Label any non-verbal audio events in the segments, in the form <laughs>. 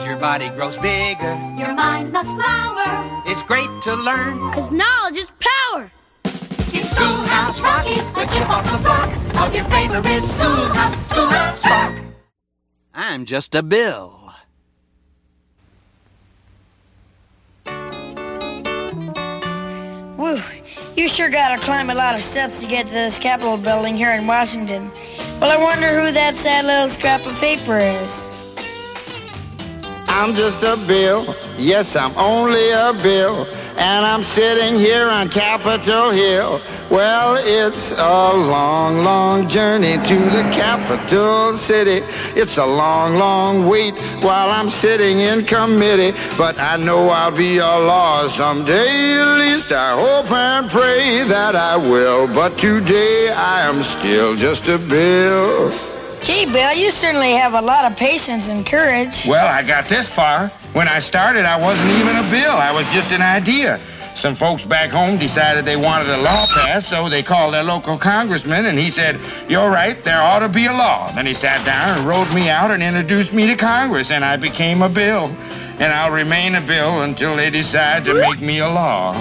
As your body grows bigger, your mind must flower. It's great to learn. Cause knowledge is power. It's Schoolhouse Rocky, the chip off the block of your favorite schoolhouse, Schoolhouse Rock. I'm just a bill. Woo, you sure gotta climb a lot of steps to get to this Capitol building here in Washington. Well, I wonder who that sad little scrap of paper is. I'm just a bill. Yes, I'm only a bill. And I'm sitting here on Capitol Hill. Well, it's a long, long journey to the capital city. It's a long, long wait while I'm sitting in committee. But I know I'll be a law someday. At least I hope and pray that I will. But today I am still just a bill. Gee, Bill, you certainly have a lot of patience and courage. Well, I got this far. When I started, I wasn't even a bill. I was just an idea. Some folks back home decided they wanted a law passed, so they called their local congressman, and he said, You're right, there ought to be a law. Then he sat down and wrote me out and introduced me to Congress, and I became a bill. And I'll remain a bill until they decide to make me a law.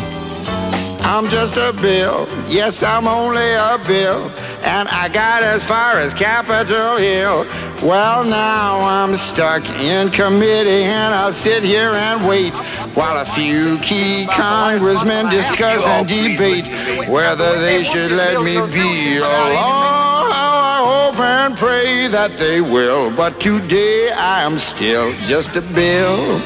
I'm just a bill. Yes, I'm only a bill. And I got as far as Capitol Hill. Well, now I'm stuck in committee, and I'll sit here and wait while a few key congressmen discuss and debate whether they should let me be a law. How I hope and pray that they will. But today I am still just a bill.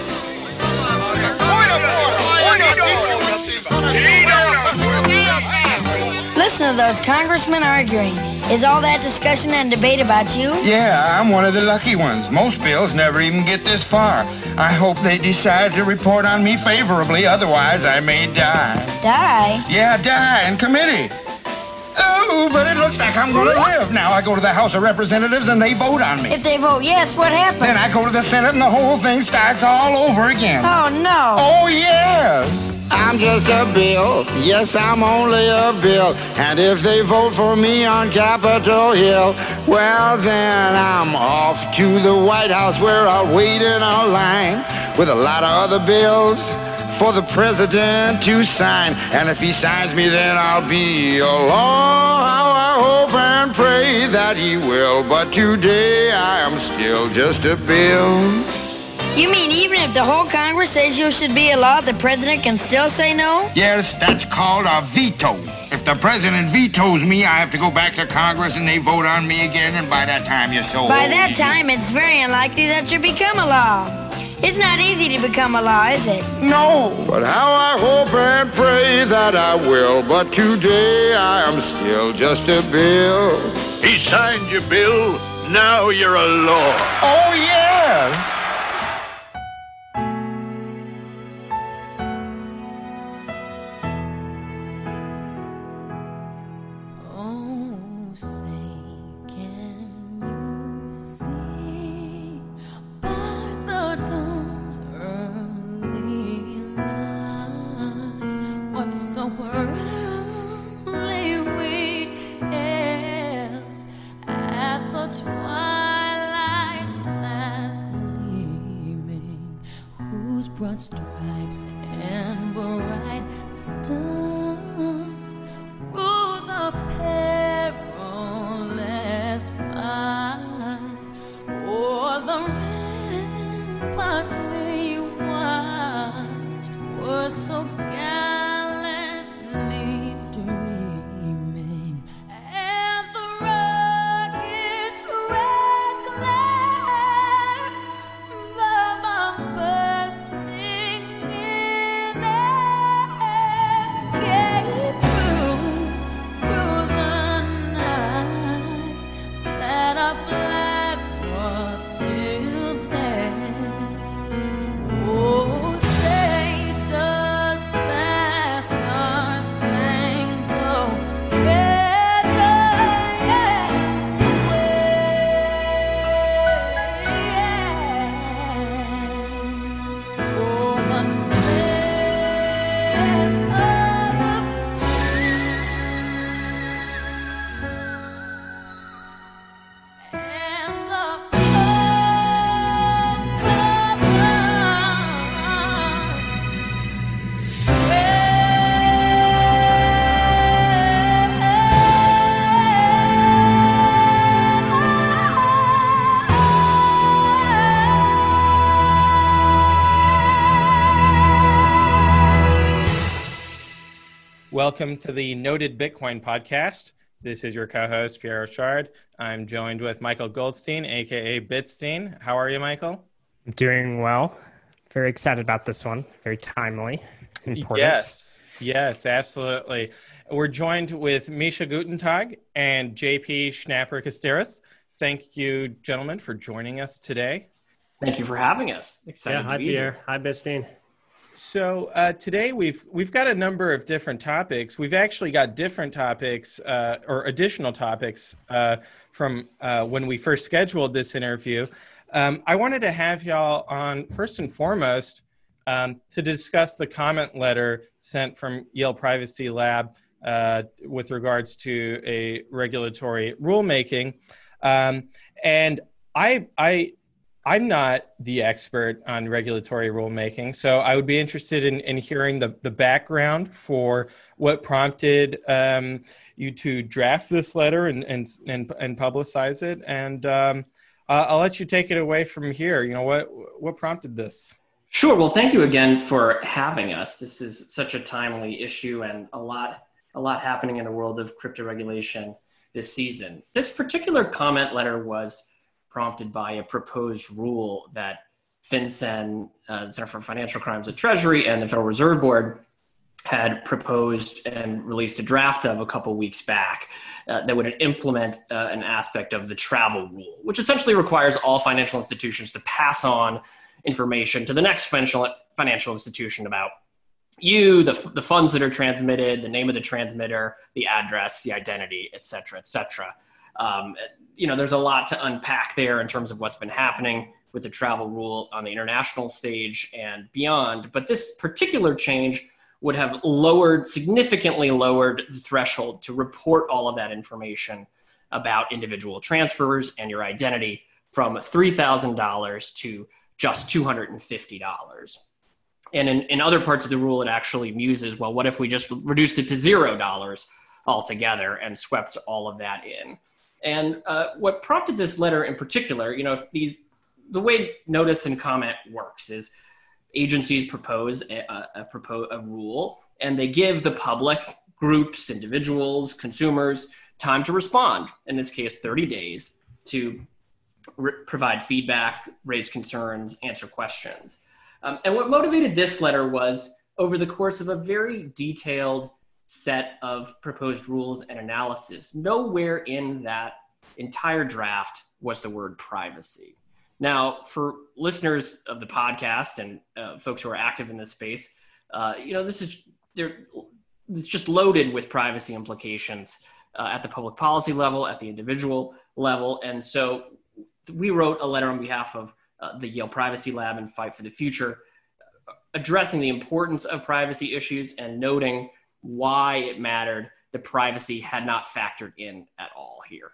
Listen to those congressmen arguing. Is all that discussion and debate about you? Yeah, I'm one of the lucky ones. Most bills never even get this far. I hope they decide to report on me favorably, otherwise I may die. Die? Yeah, die in committee. Oh, but it looks like I'm going to live. Now I go to the House of Representatives and they vote on me. If they vote yes, what happens? Then I go to the Senate and the whole thing starts all over again. Oh, no. Oh, yes. I'm just a bill. Yes, I'm only a bill. And if they vote for me on Capitol Hill, well, then I'm off to the White House where I'll wait in a line with a lot of other bills for the president to sign. And if he signs me, then I'll be a law. How I hope and pray that he will. But today I am still just a bill. You mean even if the whole Congress says you should be a law, the president can still say no? Yes, that's called a veto. If the president vetoes me, I have to go back to Congress and they vote on me again, and by that time you're so By old, that you- time, it's very unlikely that you become a law. It's not easy to become a law, is it? No, but how I hope and pray that I will. But today I am still just a bill. He signed your bill. Now you're a law. Oh, yes. Welcome to the Noded Bitcoin podcast. This is your co-host Pierre Rochard. I'm joined with Michael Goldstein, aka Bitstein. How are you, Michael? Doing well. Very excited about this one. Very timely, important. Yes, yes, absolutely. We're joined with Misha Gutentag and JP Schnapper Casteris. Thank you, gentlemen, for joining us today. Thank you for having us. Excited Yeah, to hi be Pierre. here. Hi Bitstein. So uh, today we've we've got a number of different topics. We've actually got different topics uh, or additional topics uh, from uh, when we first scheduled this interview. Um, I wanted to have y'all on first and foremost um, to discuss the comment letter sent from Yale Privacy Lab uh, with regards to a regulatory rulemaking, um, and I I I'm not the expert on regulatory rulemaking, so I would be interested in, in hearing the, the background for what prompted um, you to draft this letter and and and, and publicize it. And um, I'll let you take it away from here. You know what what prompted this? Sure. Well, thank you again for having us. This is such a timely issue and a lot a lot happening in the world of crypto regulation this season. This particular comment letter was prompted by a proposed rule that FinCEN, uh, the Center for Financial Crimes at Treasury, and the Federal Reserve Board had proposed and released a draft of a couple weeks back uh, that would implement uh, an aspect of the travel rule, which essentially requires all financial institutions to pass on information to the next financial financial institution about you, the, the funds that are transmitted, the name of the transmitter, the address, the identity, et cetera, et cetera. Um, you know, there's a lot to unpack there in terms of what's been happening with the travel rule on the international stage and beyond. But this particular change would have lowered, significantly lowered the threshold to report all of that information about individual transfers and your identity from $3,000 to just $250. And in, in other parts of the rule, it actually muses, well, what if we just reduced it to $0 altogether and swept all of that in? And uh, what prompted this letter in particular, you know, these, the way notice and comment works is agencies propose a, a, a, a rule and they give the public, groups, individuals, consumers time to respond. In this case, 30 days to re- provide feedback, raise concerns, answer questions. Um, and what motivated this letter was over the course of a very detailed set of proposed rules and analysis. Nowhere in that entire draft was the word privacy. Now, for listeners of the podcast and uh, folks who are active in this space, uh, you know this is there. It's just loaded with privacy implications uh, at the public policy level, at the individual level, and so we wrote a letter on behalf of uh, the Yale Privacy Lab and Fight for the Future, addressing the importance of privacy issues and noting why it mattered the privacy had not factored in at all here.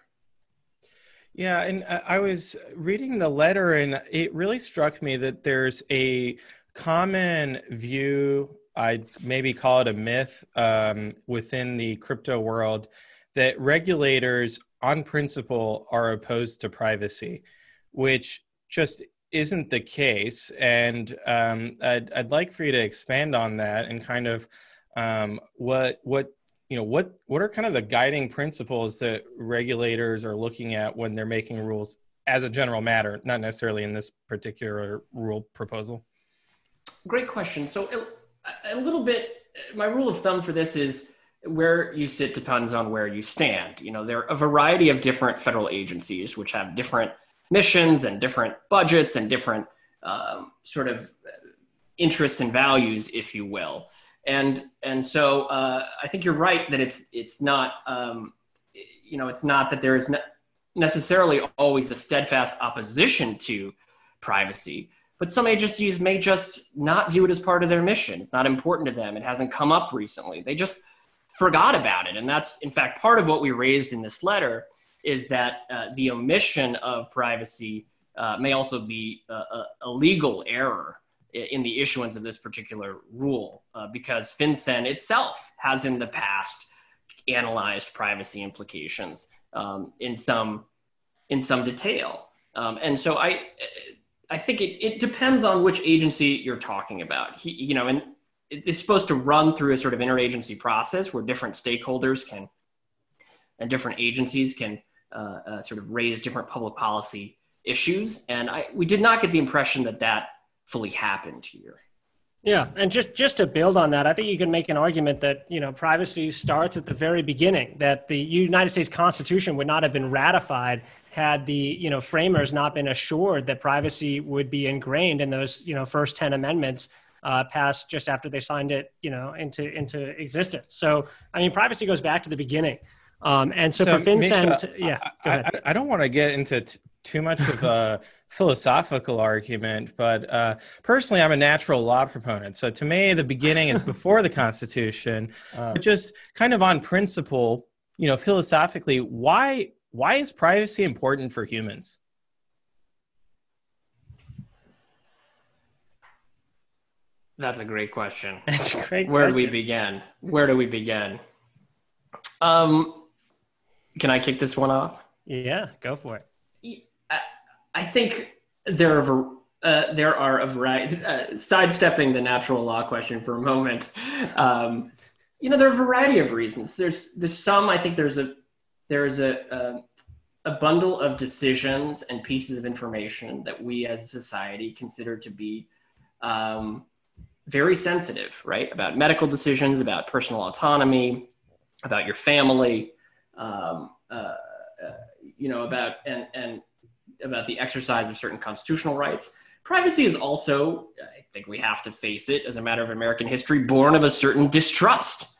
Yeah, and I was reading the letter, and it really struck me that there's a common view, I'd maybe call it a myth, um, within the crypto world that regulators, on principle, are opposed to privacy, which just isn't the case. And um, I'd, I'd like for you to expand on that and kind of um, what what you know what what are kind of the guiding principles that regulators are looking at when they're making rules as a general matter not necessarily in this particular rule proposal? Great question. So a, little bit my rule of thumb for this is where you sit depends on where you stand. You know there are a variety of different federal agencies which have different missions and different budgets and different um, sort of interests and values if you will and and so uh, I think you're right that it's it's not um, you know it's not that there is ne- necessarily always a steadfast opposition to privacy, but some agencies may just not view it as part of their mission. It's not important to them. It hasn't come up recently. They just forgot about it, and that's in fact part of what we raised in this letter is that uh, the omission of privacy uh, may also be a, a, a legal error in the issuance of this particular rule uh, because FinCEN itself has in the past analyzed privacy implications um, in some in some detail. Um, and so I I think it, it depends on which agency you're talking about. He, you know, and it's supposed to run through a sort of interagency process where different stakeholders can and different agencies can uh, uh, sort of raise different public policy issues. And I, we did not get the impression that that fully happened here. Yeah, and just just to build on that, I think you can make an argument that you know privacy starts at the very beginning. That the United States Constitution would not have been ratified had the you know framers not been assured that privacy would be ingrained in those you know first ten amendments uh, passed just after they signed it you know into into existence. So I mean, privacy goes back to the beginning. Um, and so, for FinCEN, Misha, to- yeah, I, ahead. I, I don't want to get into t- too much of a philosophical argument, but uh, personally, I'm a natural law proponent. So to me, the beginning is <laughs> before the Constitution. Uh. but just kind of on principle, you know, philosophically, why why is privacy important for humans? That's a great question. <laughs> That's a great Where do we begin? Where do we begin? Um, can I kick this one off? Yeah, go for it. I, think there are uh, there are a variety. Uh, sidestepping the natural law question for a moment, um, you know, there are a variety of reasons. There's there's some. I think there's a there's a, a a bundle of decisions and pieces of information that we as a society consider to be um, very sensitive, right? About medical decisions, about personal autonomy, about your family, um, uh, uh, you know, about and and about the exercise of certain constitutional rights. Privacy is also, I think we have to face it, as a matter of American history, born of a certain distrust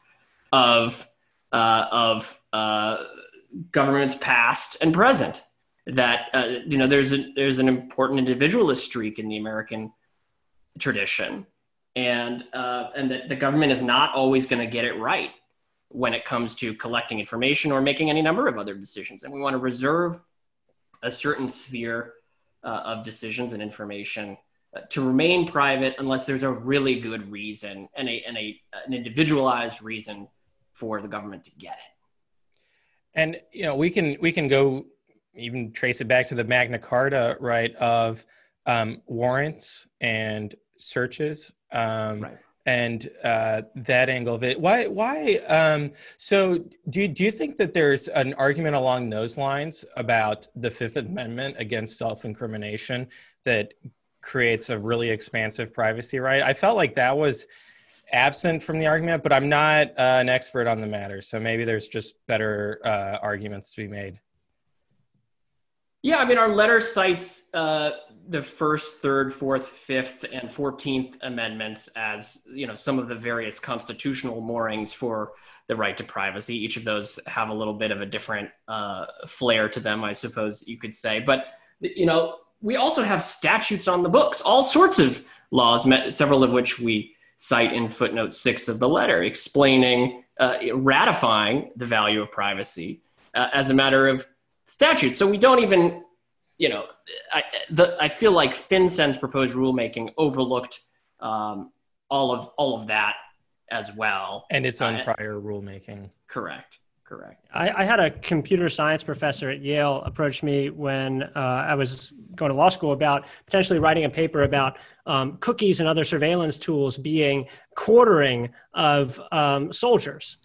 of uh, of uh, governments past and present. That uh, you know, there's a there's an important individualist streak in the American tradition, and uh, and that the government is not always going to get it right when it comes to collecting information or making any number of other decisions, and we want to reserve a certain sphere uh, of decisions and information uh, to remain private unless there's a really good reason and a and a an individualized reason for the government to get it. And you know, we can we can go even trace it back to the Magna Carta, right? Of um, warrants and searches, um, Right. And uh, that angle of it. Why? Why? Um, so, do do you think that there's an argument along those lines about the Fifth Amendment against self-incrimination that creates a really expansive privacy right? I felt like that was absent from the argument, but I'm not uh, an expert on the matter, so maybe there's just better uh, arguments to be made. Yeah, I mean, our letter cites uh, the first, third, fourth, fifth, and fourteenth amendments as you know some of the various constitutional moorings for the right to privacy. Each of those have a little bit of a different uh, flair to them, I suppose you could say. But you know, we also have statutes on the books, all sorts of laws, several of which we cite in footnote six of the letter, explaining, uh, ratifying the value of privacy uh, as a matter of statute. So we don't even, you know, I, the, I feel like FinCEN's proposed rulemaking overlooked um, all of all of that as well. And its own Uh, prior rulemaking. Correct. Correct. I, I had a computer science professor at Yale approach me when uh, I was going to law school about potentially writing a paper about um, cookies and other surveillance tools being quartering of um, soldiers.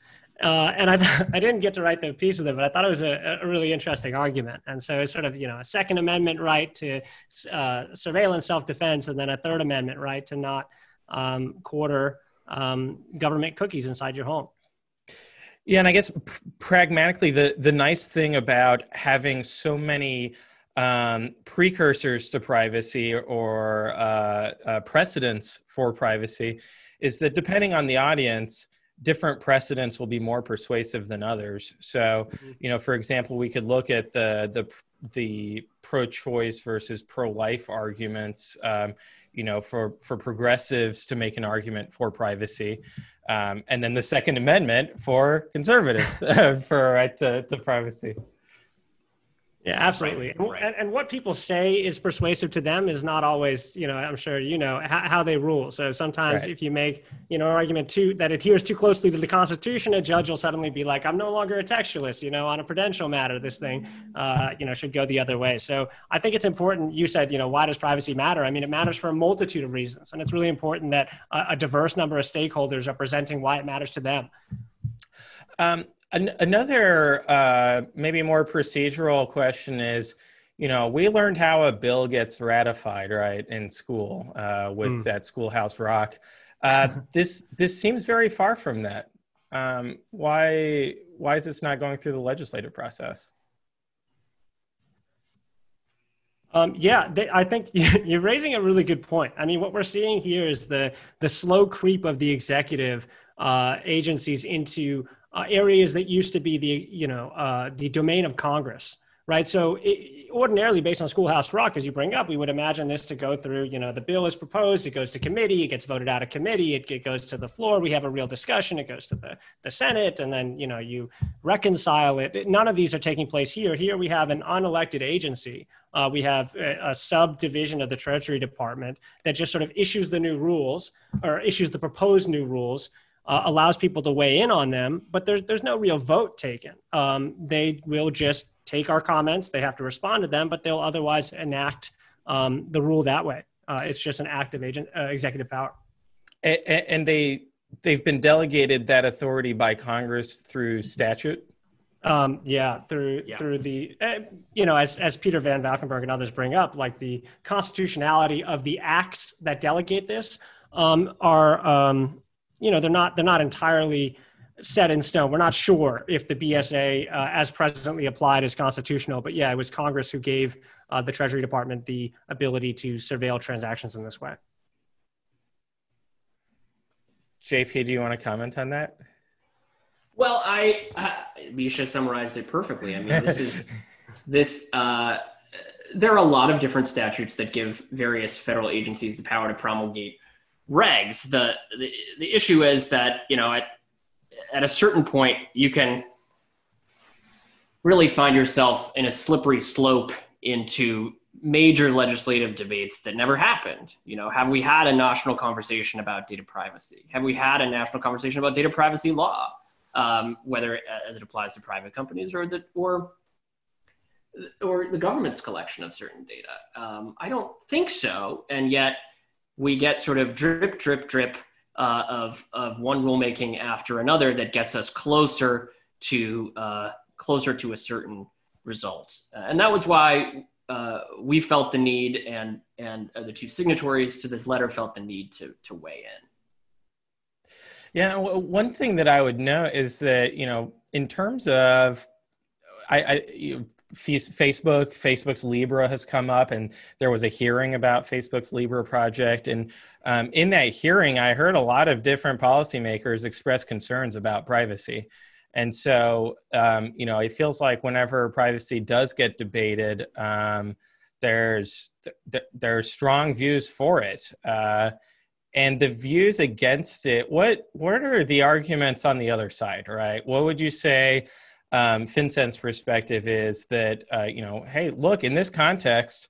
Uh, and I, <laughs> I didn't get to write the piece of it, but I thought it was a, a really interesting argument. And so it's sort of, you know, a Second Amendment right to uh, surveillance self-defense, and then a Third Amendment right to not um, quarter um, government cookies inside your home. Yeah, and I guess pragmatically, the the nice thing about having so many um, precursors to privacy or uh, uh, precedents for privacy is that depending on the audience, different precedents will be more persuasive than others. So, you know, for example, we could look at the the the pro-choice versus pro-life arguments. Um, you know, for for progressives to make an argument for privacy, um, and then the Second Amendment for conservatives <laughs> for a right to, to privacy. Yeah, absolutely. Right, And- and what people say is persuasive to them is not always, you know, I'm sure you know how, how they rule. So sometimes Right. if you make, you know, an argument too that adheres too closely to the Constitution, a judge will suddenly be like, I'm no longer a textualist. You know, on a prudential matter, this thing, uh, you know, should go the other way. So I think it's important. You said, you know, why does privacy matter? I mean, it matters for a multitude of reasons, and it's really important that a, a diverse number of stakeholders are presenting why it matters to them. Um, an- another, uh, maybe more procedural question is, you know, we learned how a bill gets ratified, right, in school uh, with Mm. that Schoolhouse Rock. Uh, <laughs> this this seems very far from that. Um, why why is this not going through the legislative process? Um, yeah, they, I think <laughs> you're raising a really good point. I mean, what we're seeing here is the the slow creep of the executive uh, agencies into uh, areas that used to be the you know uh, the domain of Congress, right? So it, ordinarily, based on Schoolhouse Rock, as you bring up, we would imagine this to go through. You know, the bill is proposed, it goes to committee, it gets voted out of committee, it, it goes to the floor. We have a real discussion. It goes to the the Senate, and then you know you reconcile it. None of these are taking place here. Here we have an unelected agency. Uh, we have a, a subdivision of the Treasury Department that just sort of issues the new rules or issues the proposed new rules uh, allows people to weigh in on them, but there's there's no real vote taken. Um, they will just take our comments. They have to respond to them, but they'll otherwise enact um, the rule that way. Uh, it's just an active agent uh, executive power. A- a- and they they've been delegated that authority by Congress through statute. Um, yeah, through through the uh, you know as as Peter Van Valkenburgh and others bring up, like the constitutionality of the acts that delegate this um, are um, you know they're not they're not entirely set in stone. We're not sure if the BSA uh, as presently applied is constitutional, but yeah, it was Congress who gave uh, the Treasury Department the ability to surveil transactions in this way. JP, do you want to comment on that? Well, I uh, Misha summarized it perfectly. I mean, this is this. Uh, there are a lot of different statutes that give various federal agencies the power to promulgate regs. The the, the issue is that you know at at a certain point you can really find yourself in a slippery slope into major legislative debates that never happened. You know, have we had a national conversation about data privacy? Have we had a national conversation about data privacy law? um, whether as it applies to private companies or the or or the government's collection of certain data. Um, I don't think so, and yet we get sort of drip, drip, drip uh, of of one rulemaking after another that gets us closer to uh, closer to a certain result, and that was why. Uh, we felt the need, and and the two signatories to this letter felt the need to to weigh in. Yeah, one thing that I would note is that you know, in terms of, I, I you, Face- Facebook, Facebook's Libra has come up, and there was a hearing about Facebook's Libra project, and um, in that hearing, I heard a lot of different policymakers express concerns about privacy, and so um, you know, it feels like whenever privacy does get debated, um, there's th- there's strong views for it. Uh, and the views against it what what are the arguments on the other side right? What would you say um, FinCEN's perspective is that uh, you know hey look in this context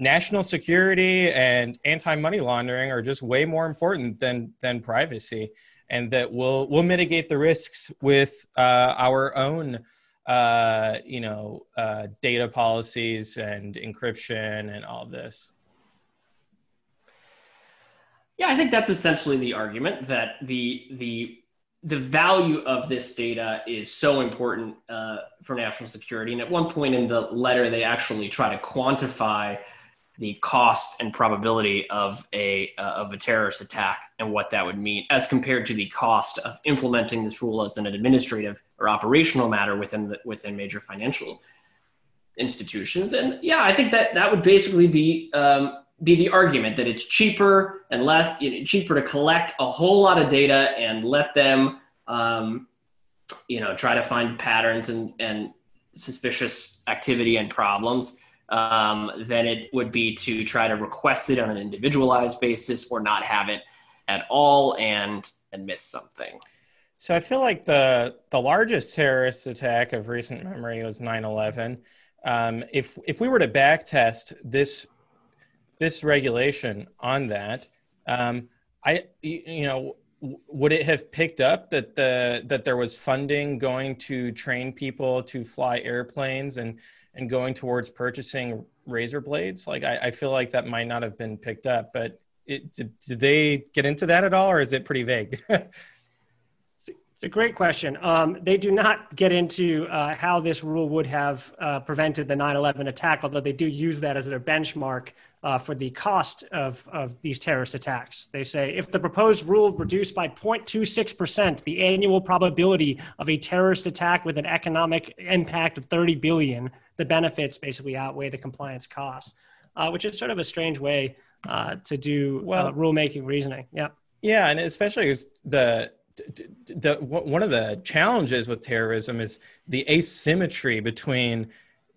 national security and anti-money laundering are just way more important than than privacy and that we'll we'll mitigate the risks with uh, our own uh, you know uh, data policies and encryption and all this. Yeah, I think that's essentially the argument that the the the value of this data is so important uh, for national security. And at one point in the letter, they actually try to quantify the cost and probability of a uh, of a terrorist attack and what that would mean as compared to the cost of implementing this rule as an administrative or operational matter within the, within major financial institutions. And yeah, I think that that would basically be um, be the argument that it's cheaper and less cheaper to collect a whole lot of data and let them um, you know try to find patterns and, and suspicious activity and problems um, than it would be to try to request it on an individualized basis or not have it at all and and miss something So I feel like the the largest terrorist attack of recent memory was 9/11. um, if if we were to backtest this this regulation on that, um, I you know would it have picked up that the that there was funding going to train people to fly airplanes and and going towards purchasing razor blades? Like I, I feel like that might not have been picked up, but it, did, did they get into that at all, or is it pretty vague? <laughs> It's a great question. Um, they do not get into uh, how this rule would have uh, prevented the 9 11 attack, although they do use that as their benchmark uh, for the cost of, of these terrorist attacks. They say if the proposed rule reduced by 0.26% the annual probability of a terrorist attack with an economic impact of 30 billion, the benefits basically outweigh the compliance costs, uh, which is sort of a strange way uh, to do Well- uh, rulemaking reasoning. Yeah. Yeah, and especially the the the- one of the challenges with terrorism is the asymmetry between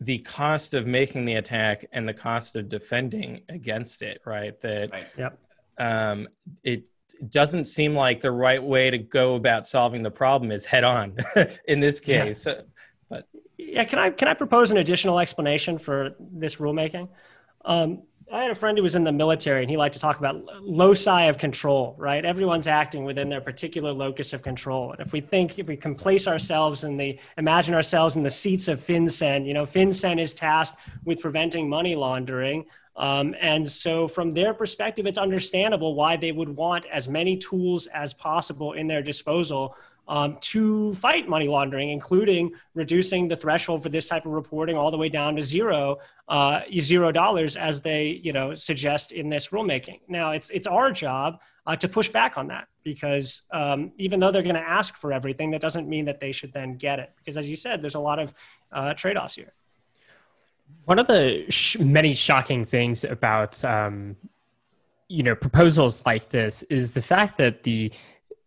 the cost of making the attack and the cost of defending against it. Right. That Yep. um, it doesn't seem like the right way to go about solving the problem is head on <laughs> in this Yeah. case. But Yeah, can I can I propose an additional explanation for this rulemaking? Um, I had a friend who was in the military, and he liked to talk about loci of control. Right, everyone's acting within their particular locus of control. And if we think, if we can place ourselves in the, imagine ourselves in the seats of FinCEN. You know, FinCEN is tasked with preventing money laundering. Um, and so, from their perspective, it's understandable why they would want as many tools as possible in their disposal um, to fight money laundering, including reducing the threshold for this type of reporting all the way down to zero, uh, zero dollars, as they you know suggest in this rulemaking. Now, it's it's our job uh, to push back on that because um, even though they're going to ask for everything, that doesn't mean that they should then get it. Because as you said, there's a lot of uh, trade-offs here. One of the sh- many shocking things about um, you know proposals like this is the fact that the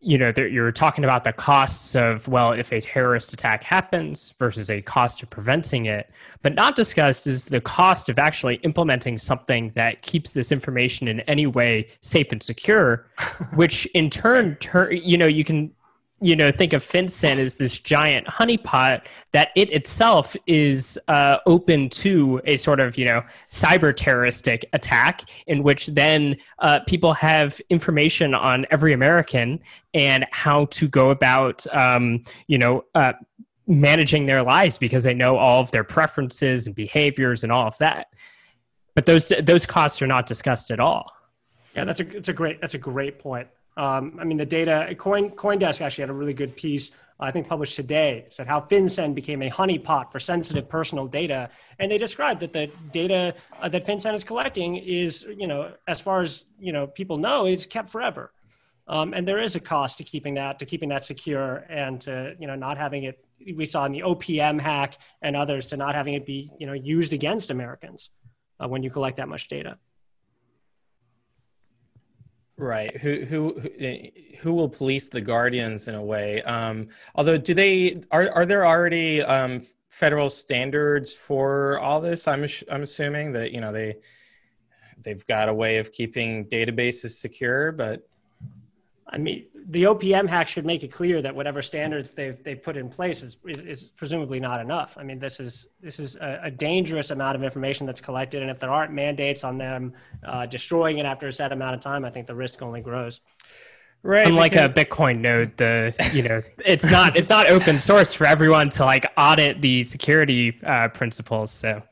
you know you're talking about the costs of well if a terrorist attack happens versus a cost of preventing it. But not discussed is the cost of actually implementing something that keeps this information in any way safe and secure <laughs> which in turn turn you know you can you know think of FinCEN as this giant honeypot that it itself is uh, open to a sort of you know cyber terroristic attack in which then uh, people have information on every American and how to go about um, you know uh, managing their lives because they know all of their preferences and behaviors and all of that. But those those costs are not discussed at all. Yeah, that's a it's a great that's a great point. Um, I mean, the data Coin CoinDesk actually had a really good piece I think published today said how FinCEN became a honeypot for sensitive personal data, and they described that the data uh, that FinCEN is collecting is you know as far as you know people know is kept forever. Um, and there is a cost to keeping that to keeping that secure and to you know not having it we saw in the OPM hack and others to not having it be you know used against Americans uh, when you collect that much data. Right. Who who who- will police the guardians in a way? Um, although, do they are are there already um, federal standards for all this? I'm I'm assuming that you know they they've got a way of keeping databases secure, but I mean, the OPM hack should make it clear that whatever standards they've they've put in place is, is, is presumably not enough. I mean, this is this is a, a dangerous amount of information that's collected, and if there aren't mandates on them uh, destroying it after a set amount of time, I think the risk only grows. right. Unlike because- a Bitcoin node, the you know it's not it's not open source for everyone to like audit the security uh, principles. So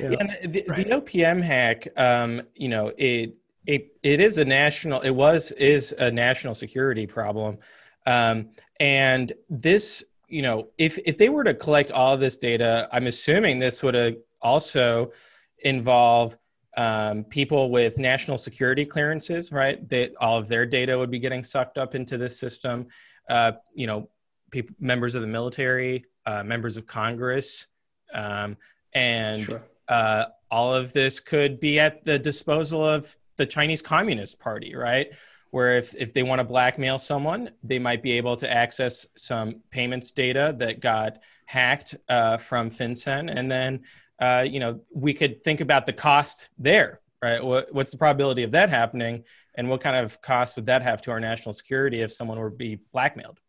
Yeah, and the, the OPM hack, um, you know, it, it it is a national. It was is a national security problem, um, and this, you know, if if they were to collect all of this data, I'm assuming this would uh, also involve um, people with national security clearances, right? That all of their data would be getting sucked up into this system. Uh, you know, people, members of the military, uh, members of Congress, um, and Sure. uh, all of this could be at the disposal of the Chinese Communist Party, right? Where if, if they want to blackmail someone, they might be able to access some payments data that got hacked uh, from FinCEN. And then, uh, you know, we could think about the cost there, right? What, what's the probability of that happening? And what kind of cost would that have to our national security if someone were to be blackmailed?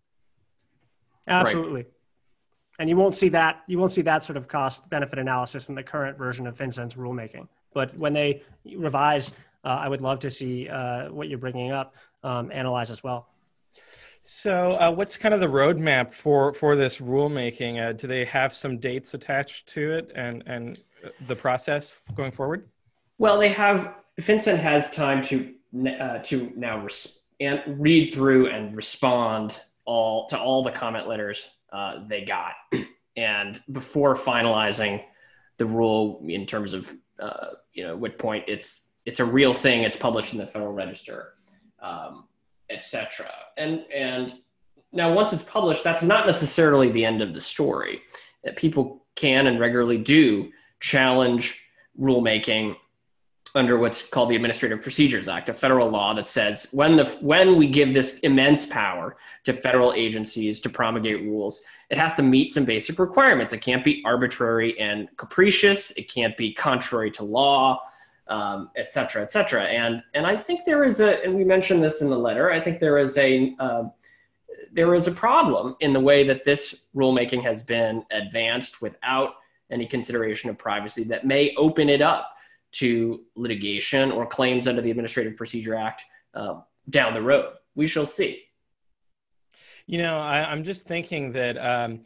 Absolutely. And you won't see that you won't see that sort of cost benefit analysis in the current version of FinCEN's rulemaking. But when they revise, I would love to see uh, what you're bringing up um, analyze as well. So, uh, what's kind of the roadmap for for this rulemaking? Uh, do they have some dates attached to it, and and the process going forward? Well, they have FinCEN has time to uh, to now res- and read through and respond all to all the comment letters uh, they got, <clears throat> and before finalizing the rule in terms of uh, you know what point it's it's a real thing, it's published in the Federal Register, um, etc. And and now once it's published, that's not necessarily the end of the story. That people can and regularly do challenge rulemaking under what's called the Administrative Procedures Act, a federal law that says when the when we give this immense power to federal agencies to promulgate rules, it has to meet some basic requirements. It can't be arbitrary and capricious. It can't be contrary to law, um, et cetera, et cetera. And and I think there is a, and we mentioned this in the letter. I think there is a uh, there is a problem in the way that this rulemaking has been advanced without any consideration of privacy that may open it up to litigation or claims under the Administrative Procedure Act uh, down the road. We shall see. You know, I, am just thinking that um,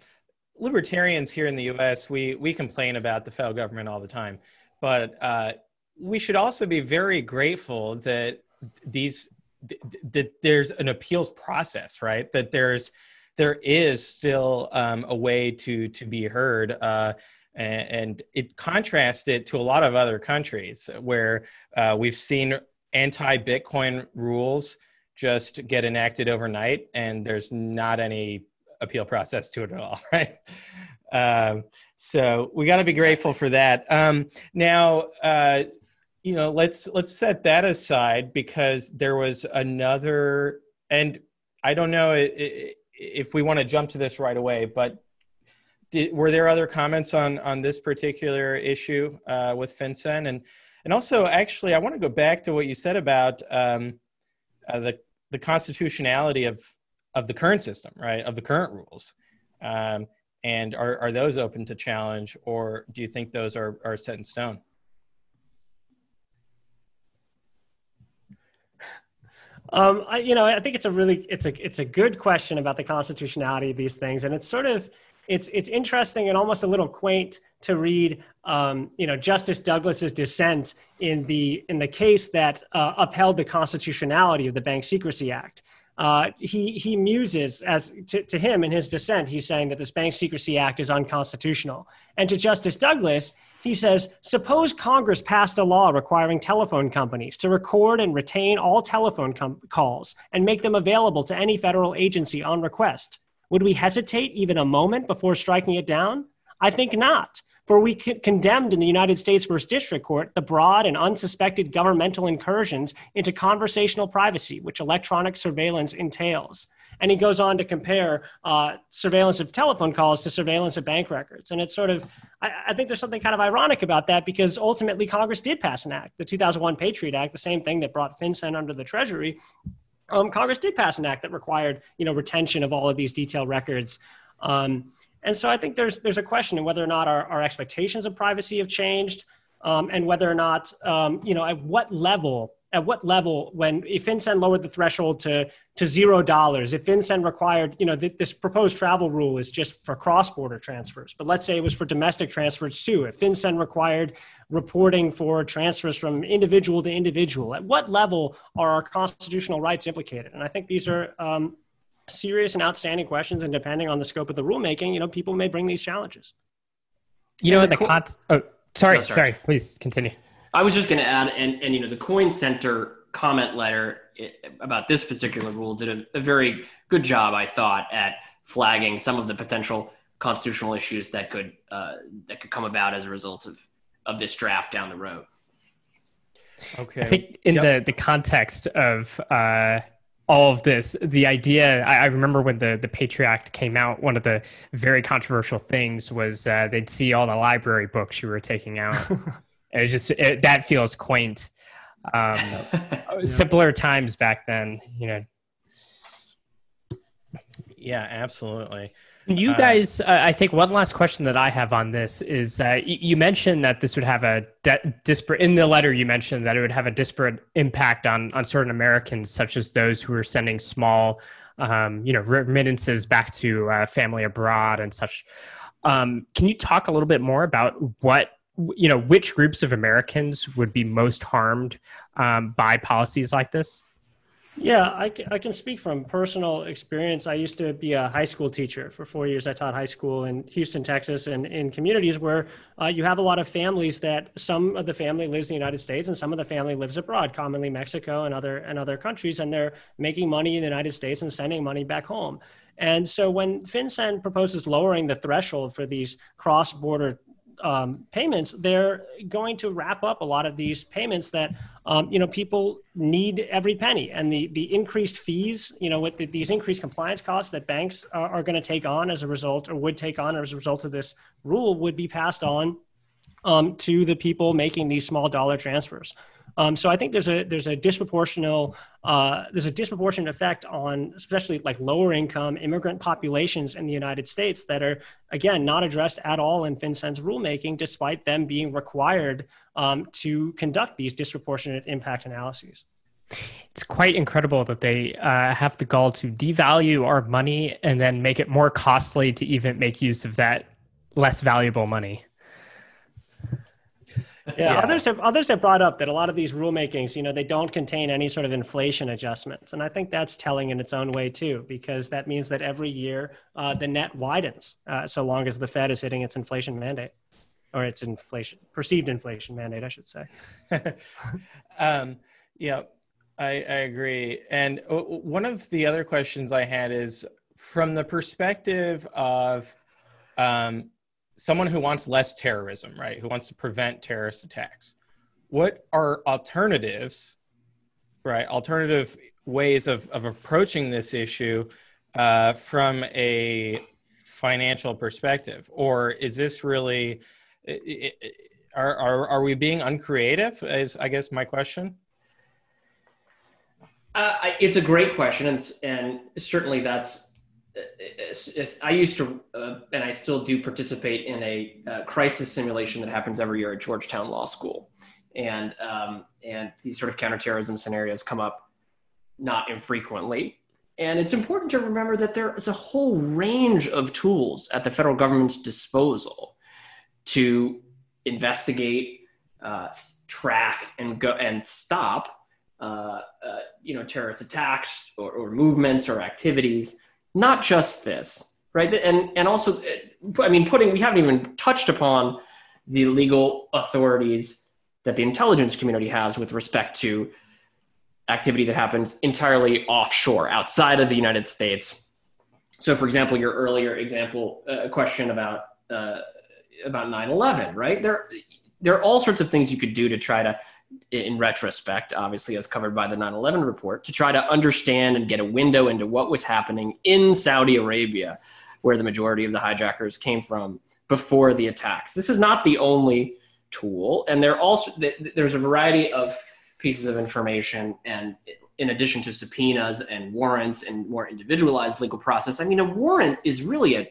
libertarians here in the U.S. we we complain about the federal government all the time, but uh, we should also be very grateful that these that there's an appeals process, right? That there's there is still um, a way to to be heard. Uh, and, it contrasts it to a lot of other countries where uh, we've seen anti-Bitcoin rules just get enacted overnight, and there's not any appeal process to it at all, <laughs> right? Um, so we got to be grateful for that. Um, now, uh, you know, let's let's set that aside because there was another, and I don't know if we want to jump to this right away, but did, were there other comments on on this particular issue uh, with FinCEN? And and also, actually, I want to go back to what you said about um, uh, the the constitutionality of of the current system, right? Of the current rules. Um, and are, are those open to challenge, or do you think those are, are set in stone? Um, I, you know, I think it's a really it's a it's a good question about the constitutionality of these things, and it's sort of it's it's interesting and almost a little quaint to read um, you know Justice Douglas's dissent in the in the case that uh, upheld the constitutionality of the Bank Secrecy Act. Uh, he he muses as to, to him in his dissent. He's saying that this Bank Secrecy Act is unconstitutional, and to Justice Douglas. He says, suppose Congress passed a law requiring telephone companies to record and retain all telephone com- calls and make them available to any federal agency on request. Would we hesitate even a moment before striking it down? I think not. For we condemned in the United States First District Court the broad and unsuspected governmental incursions into conversational privacy, which electronic surveillance entails. And he goes on to compare uh, surveillance of telephone calls to surveillance of bank records. And it's sort of, I, I, think there's something kind of ironic about that because ultimately Congress did pass an act, the 2001 Patriot Act, the same thing that brought FinCEN under the Treasury, um, Congress did pass an act that required you know retention of all of these detailed records. Um, and so I think there's there's a question of whether or not our, our expectations of privacy have changed, um, and whether or not um, you know at what level at what level when if FinCEN lowered the threshold to to zero dollars, if FinCEN required, you know, th- this proposed travel rule is just for cross-border transfers, but let's say it was for domestic transfers too. If FinCEN required reporting for transfers from individual to individual, at what level are our constitutional rights implicated? And I think these are um, serious and outstanding questions, and depending on the scope of the rulemaking, you know, people may bring these challenges. You know, in the, the con- oh, sorry, no, sorry, sorry, please continue. I was just going to add, and, and you know, the Coin Center comment letter about this particular rule did a, a, very good job, I thought, at flagging some of the potential constitutional issues that could uh, that could come about as a result of of this draft down the road. Okay. I think in yep. the the context of uh, all of this, the idea I, I, remember when the the Patriot Act came out, one of the very controversial things was uh, they'd see all the library books you were taking out. <laughs> it just it, that feels quaint. Um, <laughs> yeah. Simpler times back then, you know. Yeah, absolutely. You Uh, guys, uh, I think one last question that I have on this is uh, you mentioned that this would have a de- disparate, in the letter, you mentioned that it would have a disparate impact on, on certain Americans, such as those who are sending small, um, you know, remittances back to uh, family abroad and such. Um, can you talk a little bit more about what, you know, which groups of Americans would be most harmed um, by policies like this? Yeah, I I can speak from personal experience. I used to be a high school teacher for four years. I taught high school in Houston, Texas, and in communities where uh, you have a lot of families that some of the family lives in the United States and some of the family lives abroad, commonly Mexico and other and other countries, and they're making money in the United States and sending money back home. And so when FinCEN proposes lowering the threshold for these cross-border um, payments, they're going to wrap up a lot of these payments that um, you know people need every penny, and the the increased fees, you know, with the, these increased compliance costs that banks are, are going to take on as a result, or would take on as a result of this rule, would be passed on um, to the people making these small dollar transfers. Um, so I think there's a there's a disproportional uh, there's a disproportionate effect on especially like lower income immigrant populations in the United States that are again not addressed at all in FinCEN's rulemaking, despite them being required um, to conduct these disproportionate impact analyses. It's quite incredible that they uh, have the gall to devalue our money and then make it more costly to even make use of that less valuable money. Yeah, Yeah. others have others have brought up that a lot of these rulemakings, you know, they don't contain any sort of inflation adjustments, and I think that's telling in its own way too, because that means that every year uh, the net widens, uh, so long as the Fed is hitting its inflation mandate, or its inflation perceived inflation mandate, I should say. <laughs> um, yeah, I, I agree. And uh, one of the other questions I had is from the perspective of um, someone who wants less terrorism, right? Who wants to prevent terrorist attacks. What are alternatives, right? Alternative ways of, of approaching this issue uh, from a financial perspective? Or is this really, i- i- are, are, are we being uncreative? Is, I guess, my question. Uh, it's a great question, and, and certainly that's. I used to, uh, and I still do participate in a uh, crisis simulation that happens every year at Georgetown Law School, and um, and these sort of counterterrorism scenarios come up not infrequently. And it's important to remember that there is a whole range of tools at the federal government's disposal to investigate, uh, track, and go and stop uh, uh, you know, terrorist attacks or, or movements or activities. Not just this, right? And and also, I mean, putting we haven't even touched upon the legal authorities that the intelligence community has with respect to activity that happens entirely offshore, outside of the United States. So, for example, your earlier example uh, question about uh, about 9/11, right? There, there are all sorts of things you could do to try to in retrospect, obviously, as covered by the 9 11 report, to try to understand and get a window into what was happening in Saudi Arabia, where the majority of the hijackers came from before the attacks. This is not the only tool, and there also there's a variety of pieces of information, and in addition to subpoenas and warrants and more individualized legal process, I mean, a warrant is really an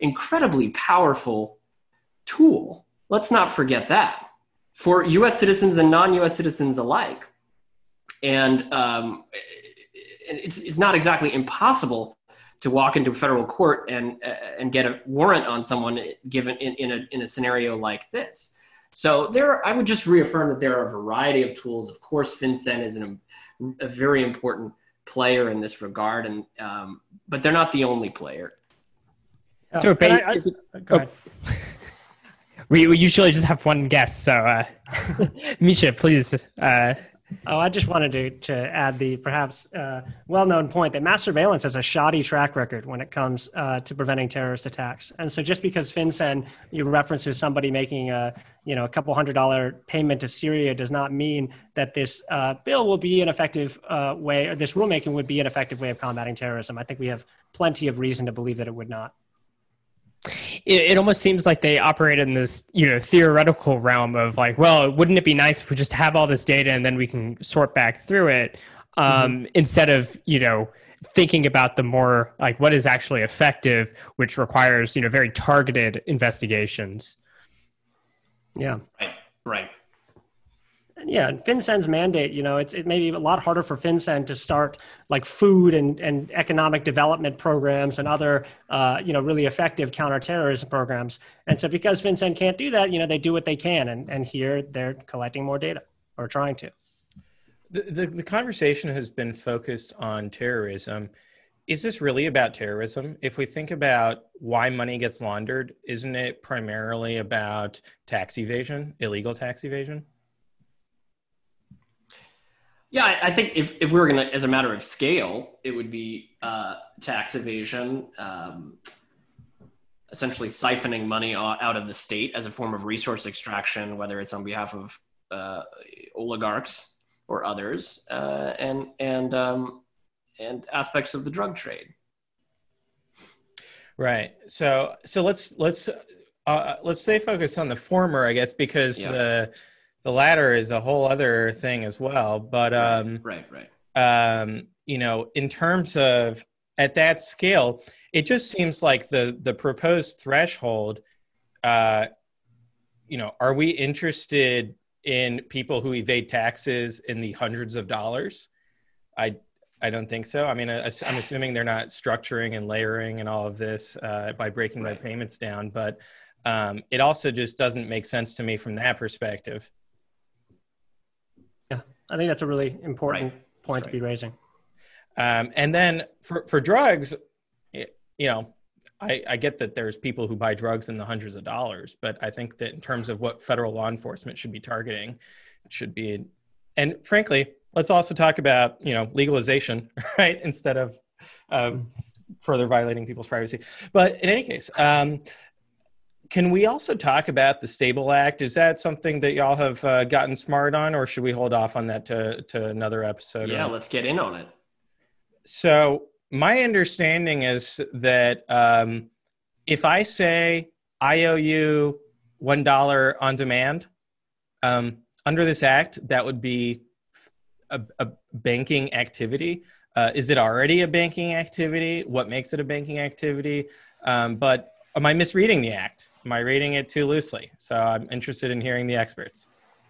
incredibly powerful tool. Let's not forget that for US citizens and non US citizens alike. And um, it's, it's not exactly impossible to walk into a federal court and, uh, and get a warrant on someone given in, in, a, in a scenario like this. So there, I would just reaffirm that there are a variety of tools. Of course, FinCEN is an, a very important player in this regard, and um, but they're not the only player. So, Uh, ba- I- I- is it- go ahead. We, we usually just have one guest, so uh, <laughs> Misha, please. Uh, Oh, I just wanted to, to add the perhaps uh, well known point that mass surveillance has a shoddy track record when it comes uh, to preventing terrorist attacks. And so just because FinCEN references somebody making a you know a couple hundred dollar payment to Syria does not mean that this uh, bill will be an effective uh, way or this rulemaking would be an effective way of combating terrorism. I think we have plenty of reason to believe that it would not. It, it almost seems like they operate in this you know theoretical realm of like well wouldn't it be nice if we just have all this data and then we can sort back through it um, instead of you know thinking about the more like what is actually effective, which requires you know very targeted investigations. Yeah. Right. Right. Yeah, and FinCEN's mandate, you know, it's it may be a lot harder for FinCEN to start like food and, and economic development programs and other, uh, you know, really effective counterterrorism programs. And so because FinCEN can't do that, you know, they do what they can. And, and here they're collecting more data or trying to. The, the, the conversation has been focused on terrorism. Is this really about terrorism? If we think about why money gets laundered, isn't it primarily about tax evasion, illegal tax evasion? Yeah, I, I think if, if we were going to, as a matter of scale, it would be uh, tax evasion, um, essentially siphoning money out of the state as a form of resource extraction, whether it's on behalf of uh, oligarchs or others, uh, and and um, and aspects of the drug trade. Right. So so let's let's uh, let's stay focused on the former, I guess, because Yeah. the the latter is a whole other thing as well. But um, Right, right. um, you know, in terms of at that scale, it just seems like the the proposed threshold. Uh, you know, are we interested in people who evade taxes in the hundreds of dollars? I I don't think so. I mean, I- I'm assuming they're not structuring and layering and all of this uh, by breaking their payments down, but um, it also just doesn't make sense to me from that perspective. I think that's a really important point to be raising. Um, and then for, for drugs, y- you know, I, I get that there's people who buy drugs in the hundreds of dollars, but I think that in terms of what federal law enforcement should be targeting, it should be, and frankly, let's also talk about you know legalization, <laughs> right, instead of um, further violating people's privacy. But in any case, um, can we also talk about the Stable Act? Is that something that y'all have uh, gotten smart on, or should we hold off on that to to another episode? Yeah, or- let's get in on it. so my understanding is that um, if I say I owe you one dollar on demand um, under this act, that would be a, a banking activity. Uh, is it already a banking activity? What makes it a banking activity? Um, but am I misreading the act? Am I reading it too loosely? So I'm interested in hearing the experts.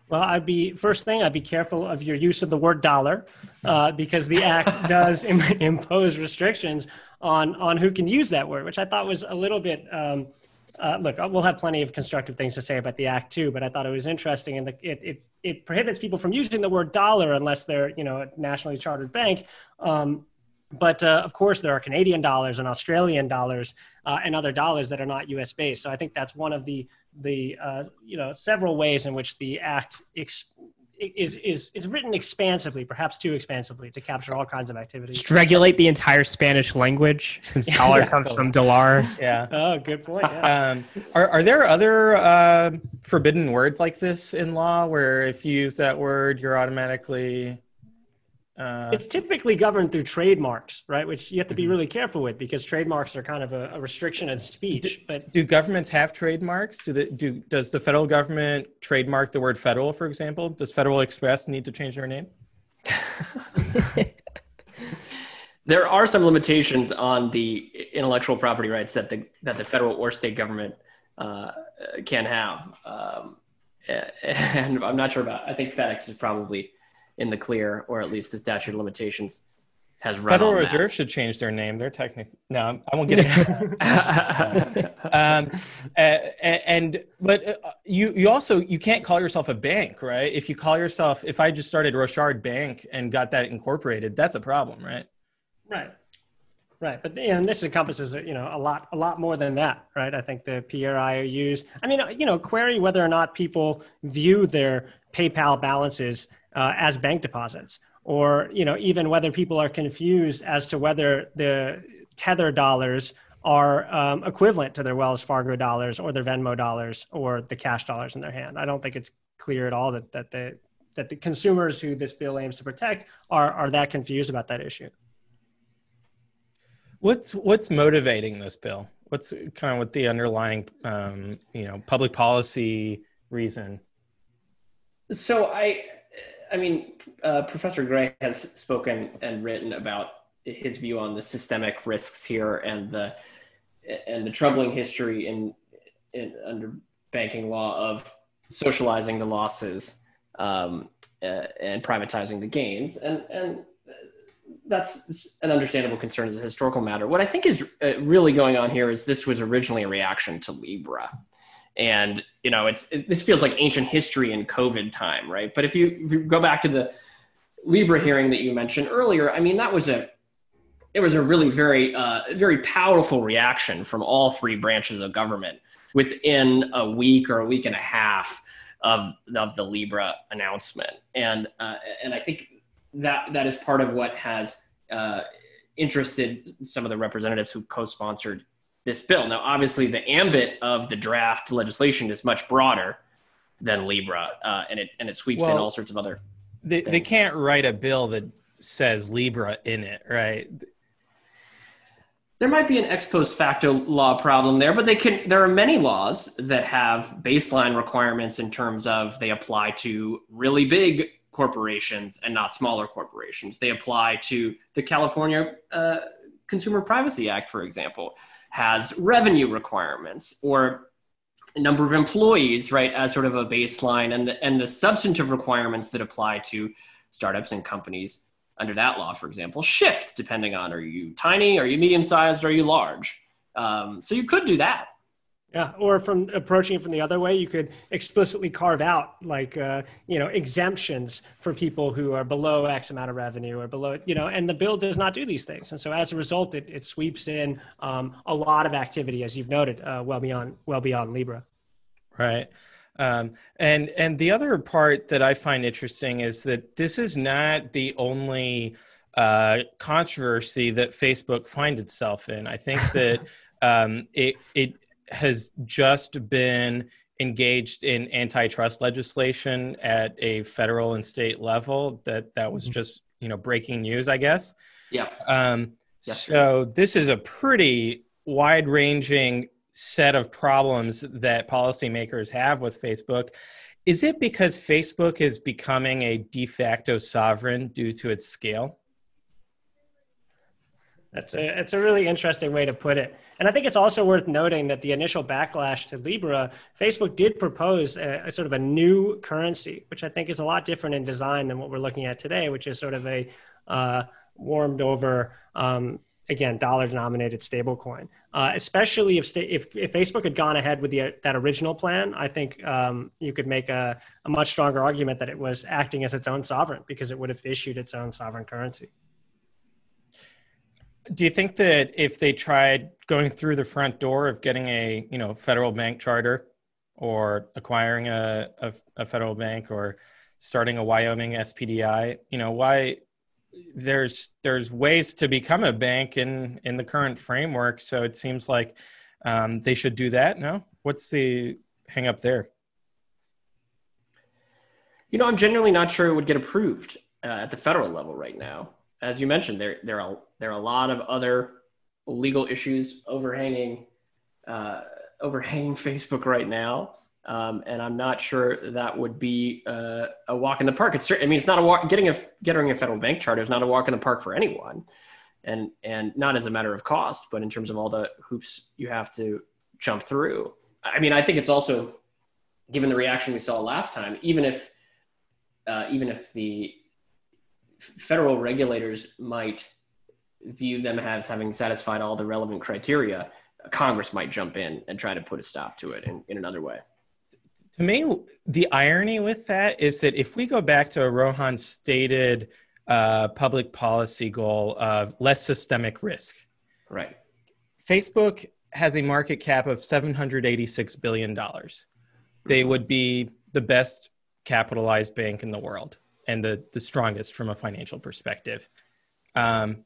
Well, I'd be first thing. I'd be careful of your use of the word dollar, uh, because the act <laughs> does Im- impose restrictions on on who can use that word, which I thought was a little bit. Um, uh, look, we'll have plenty of constructive things to say about the act too, but I thought it was interesting, and it it it prohibits people from using the word dollar unless they're you know a nationally chartered bank. Um, but uh, of course, there are Canadian dollars and Australian dollars uh, and other dollars that are not U.S. based. So I think that's one of the the uh, you know several ways in which the act ex- is is is written expansively, perhaps too expansively, to capture all kinds of activities. Just regulate the entire Spanish language since <laughs> dollar Yeah. comes from dollar. Yeah. <laughs> Oh, good point. Yeah. Um, are, are there other uh, forbidden words like this in law where if you use that word, you're automatically. Uh, it's typically governed through trademarks, right? Which you have to Mm-hmm. be really careful with because trademarks are kind of a, a restriction of speech. But do governments have trademarks? Do the do does the federal government trademark the word federal, for example? Does Federal Express need to change their name? <laughs> There are some limitations on the intellectual property rights that the that the federal or state government uh, can have, um, and I'm not sure about. I think FedEx is probably in the clear, or at least the statute of limitations has run. Federal on that. Reserve should change their name. They're technically no, I won't get it. <laughs> um, and but uh, you you also you can't call yourself a bank, right? If you call yourself, if I just started Rochard Bank and got that incorporated, that's a problem, right? Right. Right, but and this encompasses you know a lot a lot more than that, right? I think the Pierre IOUs. I mean, you know, query whether or not people view their PayPal balances uh, as bank deposits, or you know, even whether people are confused as to whether the Tether dollars are um, equivalent to their Wells Fargo dollars or their Venmo dollars or the cash dollars in their hand. I don't think it's clear at all that that the that the consumers who this bill aims to protect are are that confused about that issue. What's what's motivating this bill? What's kind of what the underlying, um, you know, public policy reason? So I, I mean, uh, Professor Grey has spoken and written about his view on the systemic risks here and the and the troubling history in, in under banking law of socializing the losses um, uh, and privatizing the gains, and and that's an understandable concern as a historical matter. What I think is uh, really going on here is this was originally a reaction to Libra, and you know it's it, this feels like ancient history in COVID time, right? But if you, if you go back to the Libra hearing that you mentioned earlier, I mean that was a it was a really very uh, very powerful reaction from all three branches of government within a week or a week and a half of of the Libra announcement, and uh, and I think that that is part of what has uh, interested some of the representatives who've co-sponsored this bill. Now, obviously, the ambit of the draft legislation is much broader than Libra, uh, and it and it sweeps Well, in all sorts of other. They, they can't write a bill that says Libra in it, right? There might be an ex post facto law problem there, but they can. There are many laws that have baseline requirements in terms of they apply to really big corporations and not smaller corporations. They apply to the California uh, Consumer Privacy Act, for example, has revenue requirements or number of employees, right, as sort of a baseline, and the, and the substantive requirements that apply to startups and companies under that law, for example, shift depending on are you tiny, are you medium sized, are you large. Um, so you could do that. Yeah, or from approaching it from the other way, you could explicitly carve out like uh, you know exemptions for people who are below X amount of revenue or below you know, and the bill does not do these things, and so as a result, it, it sweeps in um, a lot of activity, as you've noted, uh, well beyond well beyond Libra. right. Um, and and the other part that i find interesting is that this is not the only uh, controversy that facebook finds itself in. I think that <laughs> um, it it has just been engaged in antitrust legislation at a federal and state level that that was just you know breaking news i guess Yeah. um, Yes. so this is a pretty wide-ranging set of problems that policymakers have with Facebook. Is it because Facebook is becoming a de facto sovereign due to its scale? That's a it's a really interesting way to put it, and I think it's also worth noting that the initial backlash to Libra, Facebook did propose a, a sort of a new currency, which I think is a lot different in design than what we're looking at today, which is sort of a uh, warmed over, um, again, dollar denominated stablecoin. Uh, especially if, sta- if if Facebook had gone ahead with the that original plan, I think um, you could make a, a much stronger argument that it was acting as its own sovereign because it would have issued its own sovereign currency. Do you think that if they tried going through the front door of getting a you know federal bank charter, or acquiring a, a, a federal bank, or starting a Wyoming SPDI, you know why there's there's ways to become a bank in in the current framework. So it seems like um, they should do that. No, what's the hang up there? You know, I'm genuinely not sure it would get approved uh, at the federal level right now. As you mentioned, there there are there are a lot of other legal issues overhanging uh, overhanging <laughs> Facebook right now, um, and I'm not sure that would be uh, a walk in the park. It's I mean, it's not a walk. Getting a getting a federal bank charter is not a walk in the park for anyone, and and not as a matter of cost, but in terms of all the hoops you have to jump through. I mean, I think it's also given the reaction we saw last time, even if uh, even if the federal regulators might view them as having satisfied all the relevant criteria, Congress might jump in and try to put a stop to it in, in another way. To me, the irony with that is that if we go back to Rohan's stated uh, public policy goal of less systemic risk, Right. Facebook has a market cap of $786 billion. They would be the best capitalized bank in the world and the, the strongest from a financial perspective. Um,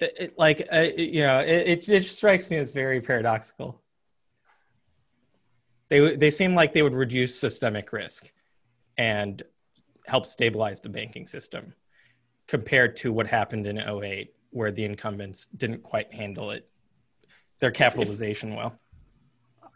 it, like, uh, you know, it, it strikes me as very paradoxical. They, they seem like they would reduce systemic risk and help stabilize the banking system compared to what happened in 08 where the incumbents didn't quite handle it their capitalization well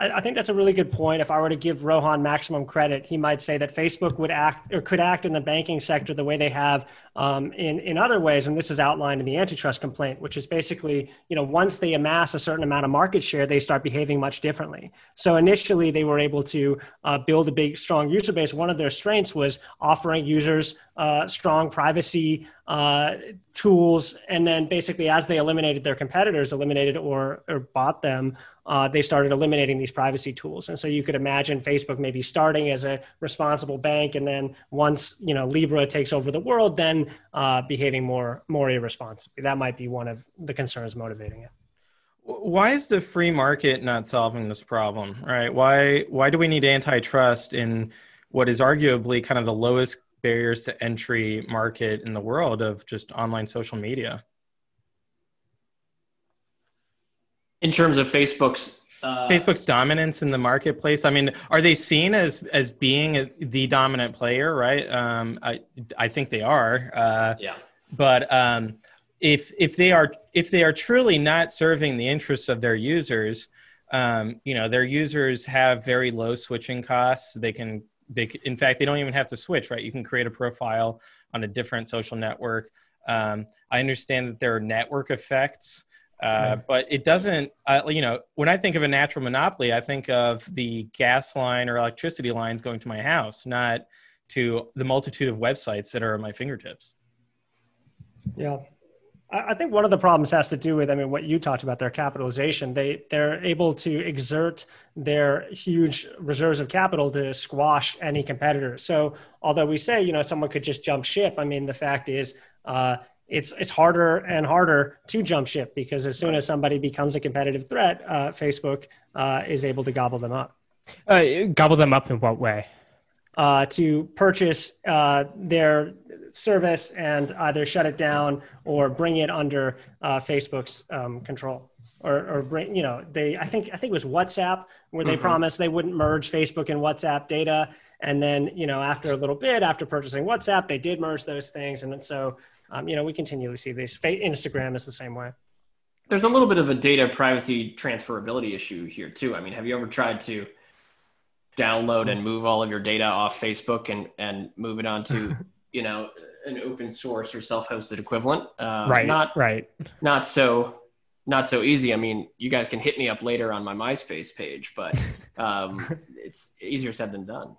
I, think that's a really good point. If I were to give Rohan maximum credit, he might say that Facebook would act or could act in the banking sector the way they have um, in in other ways, and this is outlined in the antitrust complaint, which is basically you know once they amass a certain amount of market share, they start behaving much differently. So initially, they were able to uh, build a big, strong user base. One of their strengths was offering users uh, strong privacy uh, tools, and then basically as they eliminated their competitors, eliminated or or bought them uh, they started eliminating these privacy tools. And so you could imagine Facebook maybe starting as a responsible bank, and then once you know Libra takes over the world, then uh, behaving more more irresponsibly. That might be one of the concerns motivating it. Why is the free market not solving this problem? Right? Why why do we need antitrust in what is arguably kind of the lowest barriers to entry market in the world of just online social media? in terms of Facebook's uh, Facebook's dominance in the marketplace. I mean, are they seen as as being the dominant player? Right. Um, I I think they are. Uh, yeah. But um, if if they are if they are truly not serving the interests of their users, um, you know, their users have very low switching costs. They can they in fact they don't even have to switch. Right. You can create a profile on a different social network. Um, I understand that there are network effects uh, but it doesn't, uh, you know, when I think of a natural monopoly, I think of the gas line or electricity lines going to my house, not to the multitude of websites that are at my fingertips. Yeah. I think one of the problems has to do with, I mean, what you talked about, their capitalization. They they're able to exert their huge reserves of capital to squash any competitor. So, although we say, you know, someone could just jump ship, I mean, the fact is, uh, it's it's harder and harder to jump ship because as soon as somebody becomes a competitive threat, uh, Facebook uh, is able to gobble them up. Uh, gobble them up in what way? Uh, to purchase uh, their service and either shut it down or bring it under uh, Facebook's um, control. Or, or bring, you know, they. I think I think it was WhatsApp where they mm-hmm. promised they wouldn't merge Facebook and WhatsApp data, and then you know after a little bit after purchasing WhatsApp, they did merge those things, and so um, you know, we continually see this. Instagram is the same way. There's a little bit of a data privacy transferability issue here too. I mean, have you ever tried to download and move all of your data off Facebook and and move it onto <laughs> you know an open source or self-hosted equivalent? Uh, right. Not right. Not so not so easy. I mean, you guys can hit me up later on my MySpace page, but <laughs> um, it's easier said than done.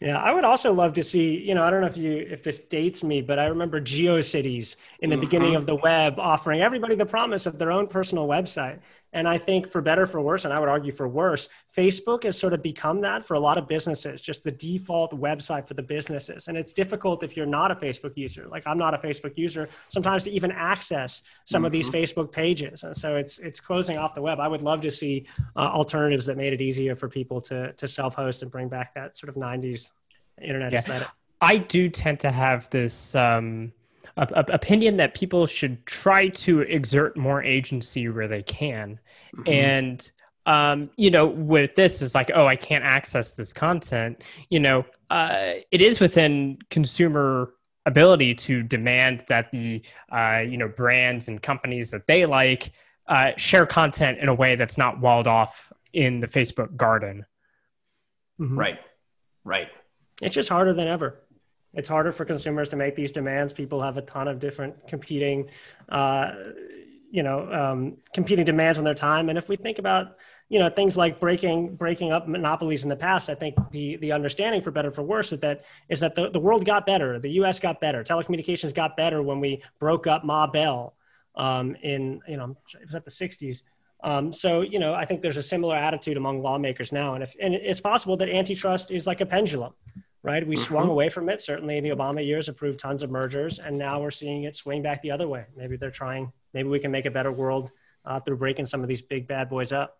Yeah, I would also love to see, you know, I don't know if you if this dates me, but I remember GeoCities in the mm-hmm. beginning of the web offering everybody the promise of their own personal website. And I think for better for worse, and I would argue for worse, Facebook has sort of become that for a lot of businesses, just the default website for the businesses. And it's difficult if you're not a Facebook user. Like I'm not a Facebook user, sometimes to even access some mm-hmm. of these mm-hmm. Facebook pages. And so it's it's closing off the web. I would love to see uh, alternatives that made it easier for people to to self-host and bring back that sort of 90s internet yeah. aesthetic. I do tend to have this um, opinion that people should try to exert more agency where they can, mm-hmm. and um, you know, with this is like, oh, I can't access this content. You know, uh, it is within consumer ability to demand that the uh, you know brands and companies that they like uh, share content in a way that's not walled off in the Facebook garden. Mm-hmm. Right, right it's just harder than ever. It's harder for consumers to make these demands. People have a ton of different competing, uh, you know, um, competing demands on their time. And if we think about, you know, things like breaking breaking up monopolies in the past, I think the the understanding for better for worse is that is that the, the world got better, the U.S. got better, telecommunications got better when we broke up Ma Bell um, in you know it was at the '60s. Um, so you know, I think there's a similar attitude among lawmakers now, and if and it's possible that antitrust is like a pendulum right? We mm-hmm. swung away from it. Certainly, the Obama years approved tons of mergers, and now we're seeing it swing back the other way. Maybe they're trying. Maybe we can make a better world uh, through breaking some of these big bad boys up.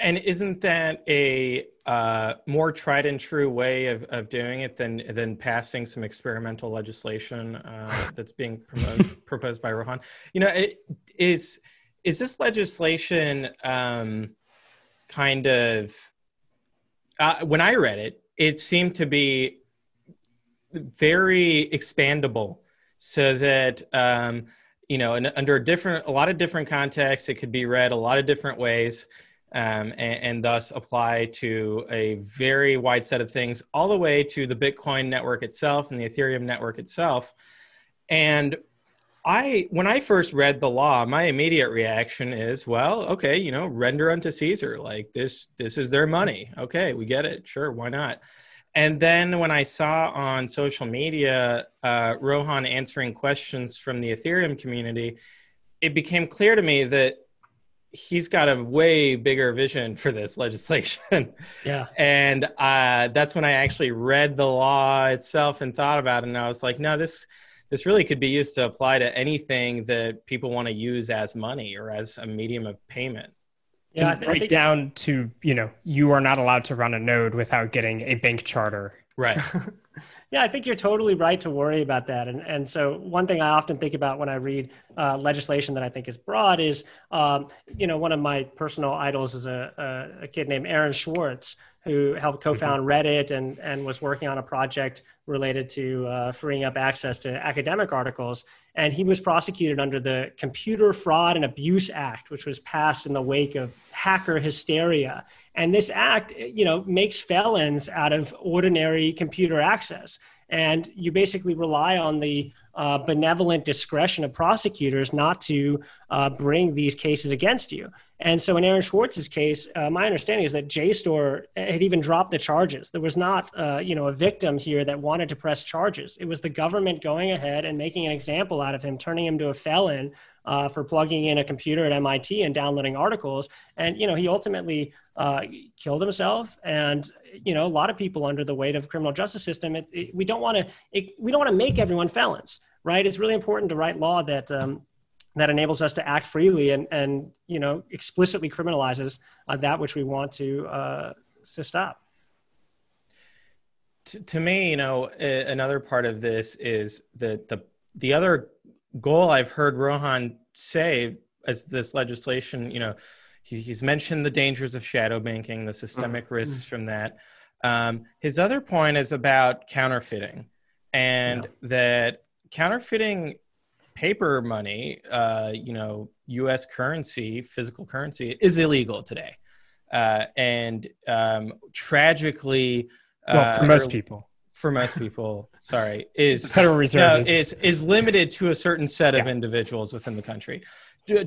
And isn't that a uh, more tried and true way of, of doing it than than passing some experimental legislation uh, <laughs> that's being promoted, proposed by Rohan? You know, it, is is this legislation um, kind of uh, when I read it, it seemed to be very expandable so that um, you know under a different a lot of different contexts it could be read a lot of different ways um, and, and thus apply to a very wide set of things, all the way to the Bitcoin network itself and the Ethereum network itself. And I, when I first read the law, my immediate reaction is, well, okay, you know, render unto Caesar. Like this, this is their money. Okay, we get it. Sure, why not? And then when I saw on social media uh, Rohan answering questions from the Ethereum community, it became clear to me that he's got a way bigger vision for this <laughs> legislation. Yeah. and uh, that's when I actually read the law itself and thought about it. And I was like, no, this this really could be used to apply to anything that people want to use as money or as a medium of payment. Yeah, I And th- I right think- down to you know you are not allowed to run a node without getting a bank charter. Right. <laughs> Yeah, I think you're totally right to worry about that. And and so one thing I often think about when I read uh, legislation that I think is broad is, um, you know, one of my personal idols is a, a, a kid named Aaron Swartz who helped co-found Reddit and and was working on a project related to uh, freeing up access to academic articles. And he was prosecuted under the Computer Fraud and Abuse Act, which was passed in the wake of hacker hysteria. And this act, you know, makes felons out of ordinary computer access. And you basically rely on the uh, benevolent discretion of prosecutors not to uh, bring these cases against you. And so in Aaron Swartz's case, uh, my understanding is that JSTOR had even dropped the charges. There was not, uh, you know, a victim here that wanted to press charges. It was the government going ahead and making an example out of him, turning him to a felon uh, for plugging in a computer at MIT and downloading articles. And you know, he ultimately uh, killed himself. And you know, a lot of people under the weight of criminal justice system, it, it, we don't want to we don't want to make everyone felons, right? It's really important to write law that. Um, that enables us to act freely and, and you know explicitly criminalizes uh, that which we want to uh, to stop. to, me, you know, another part of this is the the the other goal I've heard Rohan say as this legislation, you know, he, he's mentioned the dangers of shadow banking, the systemic risks from that. Um, his other point is about counterfeiting, and that counterfeiting paper money, uh, you know, U.S. currency, physical currency, is illegal today, uh, and um, tragically, Well, for uh, most people. For most people, sorry, is The Federal Reserve no, is- is limited to a certain set of individuals within the country.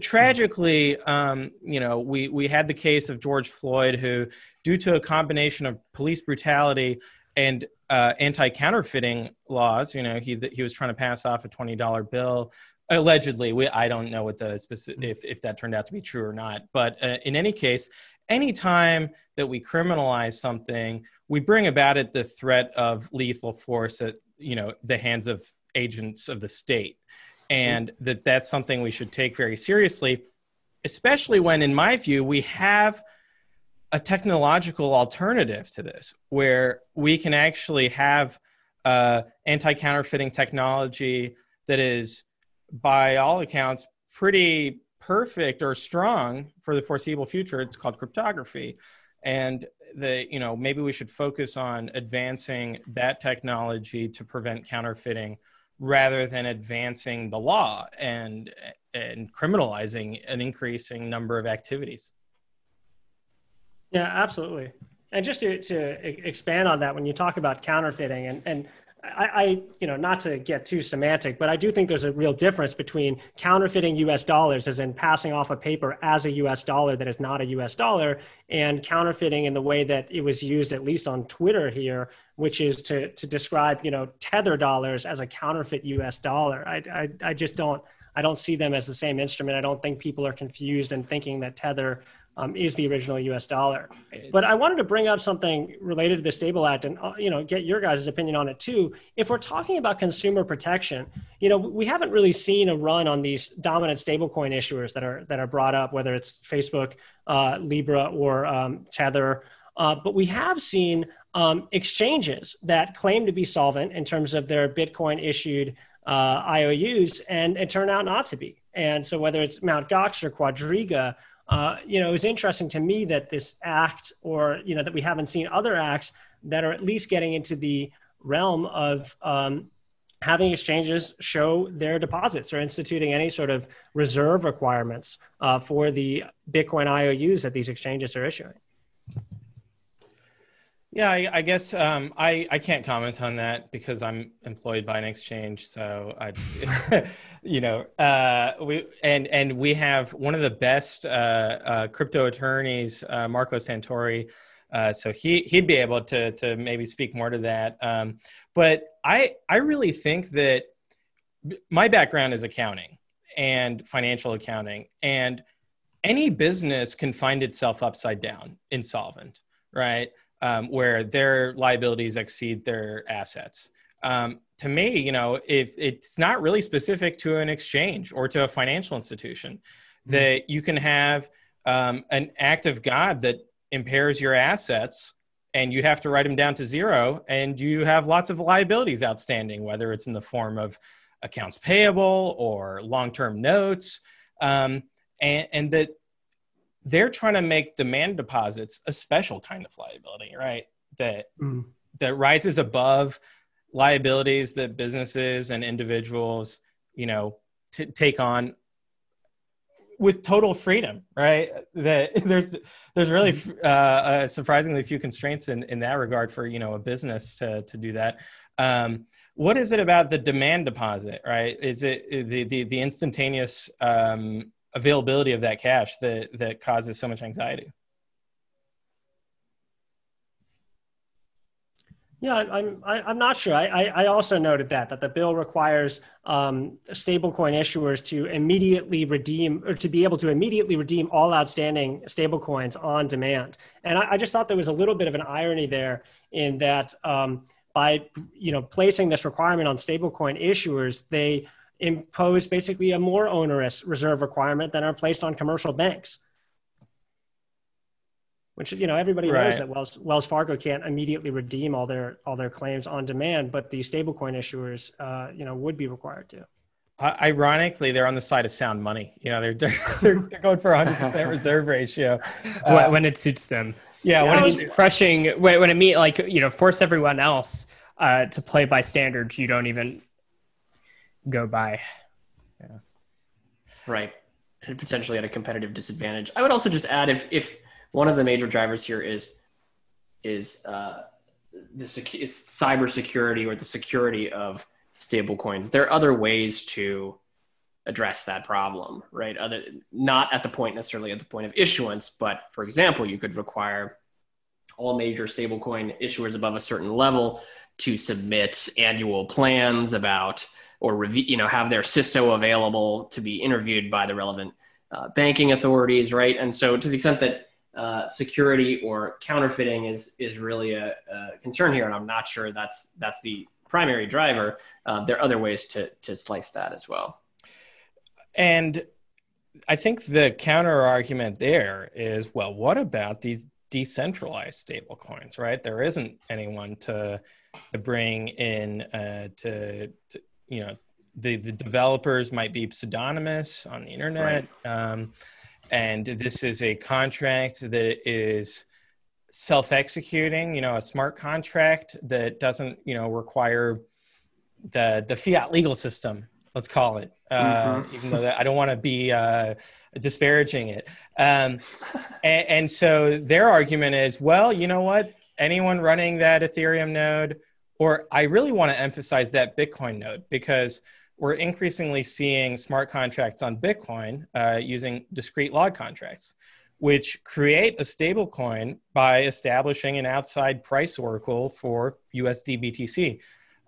Tragically, um, you know, we we had the case of George Floyd, who, due to a combination of police brutality and uh, anti-counterfeiting laws, you know, he he was trying to pass off a twenty dollar bill. Allegedly, we I don't know what the specific if if that turned out to be true or not. But uh, in any case, anytime that we criminalize something, we bring about it the threat of lethal force at you know the hands of agents of the state, and that that's something we should take very seriously, especially when, in my view, we have a technological alternative to this, where we can actually have uh, anti-counterfeiting technology that is, by all accounts, pretty perfect or strong for the foreseeable future. It's called cryptography, and the you know maybe we should focus on advancing that technology to prevent counterfeiting rather than advancing the law and and criminalizing an increasing number of activities. Yeah, absolutely. And just to, to expand on that, when you talk about counterfeiting, and, and I, I, you know, not to get too semantic, but I do think there's a real difference between counterfeiting US dollars, as in passing off a paper as a US dollar that is not a US dollar, and counterfeiting in the way that it was used, at least on Twitter here, which is to, to describe, you know, tether dollars as a counterfeit US dollar. I, I, I just don't, I don't see them as the same instrument. I don't think people are confused and thinking that tether um, is the original U.S. dollar. But I wanted to bring up something related to the Stable Act, and uh, you know, get your guys' opinion on it too. If we're talking about consumer protection, you know, we haven't really seen a run on these dominant stablecoin issuers that are that are brought up, whether it's Facebook, uh, Libra, or um, Tether. Uh, but we have seen um, exchanges that claim to be solvent in terms of their Bitcoin issued uh, IOUs, and it turned out not to be. And so, whether it's Mt. Gox or Quadriga, uh, you know, it was interesting to me that this act, or you know, that we haven't seen other acts that are at least getting into the realm of um, having exchanges show their deposits or instituting any sort of reserve requirements uh, for the Bitcoin IOUs that these exchanges are issuing. Yeah, I, I guess um, I I can't comment on that because I'm employed by an exchange. So I, <laughs> you know, uh, we and and we have one of the best uh, uh, crypto attorneys, uh, Marco Santori. Uh, so he he'd be able to to maybe speak more to that. Um, but I I really think that my background is accounting and financial accounting, and any business can find itself upside down, insolvent, right? Um, where their liabilities exceed their assets. Um, to me, you know, if it's not really specific to an exchange or to a financial institution, mm-hmm. that you can have um, an act of God that impairs your assets and you have to write them down to zero and you have lots of liabilities outstanding, whether it's in the form of accounts payable or long-term notes. Um, and, and that they're trying to make demand deposits a special kind of liability, right? That mm. that rises above liabilities that businesses and individuals, you know, t- take on with total freedom, right? That <laughs> there's there's really mm-hmm. uh, uh, surprisingly few constraints in, in that regard for you know a business to to do that. Um, what is it about the demand deposit, right? Is it the the, the instantaneous um, availability of that cash that that causes so much anxiety. Yeah, I'm I'm not sure. I, I also noted that that the bill requires um, stablecoin issuers to immediately redeem or to be able to immediately redeem all outstanding stablecoins on demand. And I, I, just thought there was a little bit of an irony there in that um, by you know placing this requirement on stablecoin issuers, they impose basically a more onerous reserve requirement than are placed on commercial banks. Which you know everybody right. knows that Wells Wells Fargo can't immediately redeem all their all their claims on demand, but the stablecoin issuers, uh, you know, would be required to. Uh, ironically, they're on the side of sound money. You know, they're <laughs> they're, they're going for 100 percent <laughs> reserve ratio uh, when it suits them. Yeah, when it's crushing, when, when it mean like you know, force everyone else uh, to play by standards you don't even go by. Yeah. Right. And potentially at a competitive disadvantage. I would also just add if if one of the major drivers here is is uh, the sec- it's cybersecurity or the security of stablecoins. There are other ways to address that problem, right? Other not at the point necessarily at the point of issuance, but for example, you could require all major stablecoin issuers above a certain level to submit annual plans about or you know, have their CISO available to be interviewed by the relevant uh, banking authorities, right? And so, to the extent that uh, security or counterfeiting is is really a, a, concern here, and I'm not sure that's that's the primary driver. Um, there are other ways to to slice that as well. And I think the counter argument there is, well, what about these decentralized stablecoins, right? There isn't anyone to, to bring in uh, to, to you know the the developers might be pseudonymous on the internet right. um, and this is a contract that is self-executing you know a smart contract that doesn't you know require the the fiat legal system let's call it uh, mm-hmm. even though that, i don't want to be uh, disparaging it um, <laughs> and, and so their argument is well you know what anyone running that ethereum node or I really want to emphasize that Bitcoin node because we're increasingly seeing smart contracts on Bitcoin uh, using discrete log contracts, which create a stable coin by establishing an outside price oracle for USD BTC.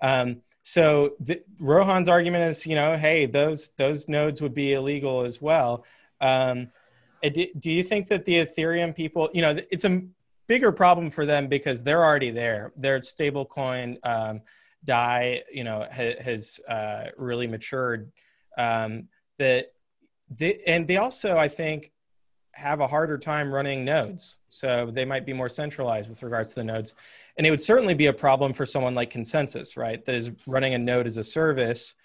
Um, so the, Rohan's argument is, you know, hey, those those nodes would be illegal as well. Um, do, do you think that the Ethereum people, you know, it's a bigger problem for them because they're already there. Their stablecoin um, DAI, you know, ha- has uh, really matured. Um, that they, and they also, I think, have a harder time running nodes. So they might be more centralized with regards to the nodes. And it would certainly be a problem for someone like ConsenSys, right? That is running a node as a service,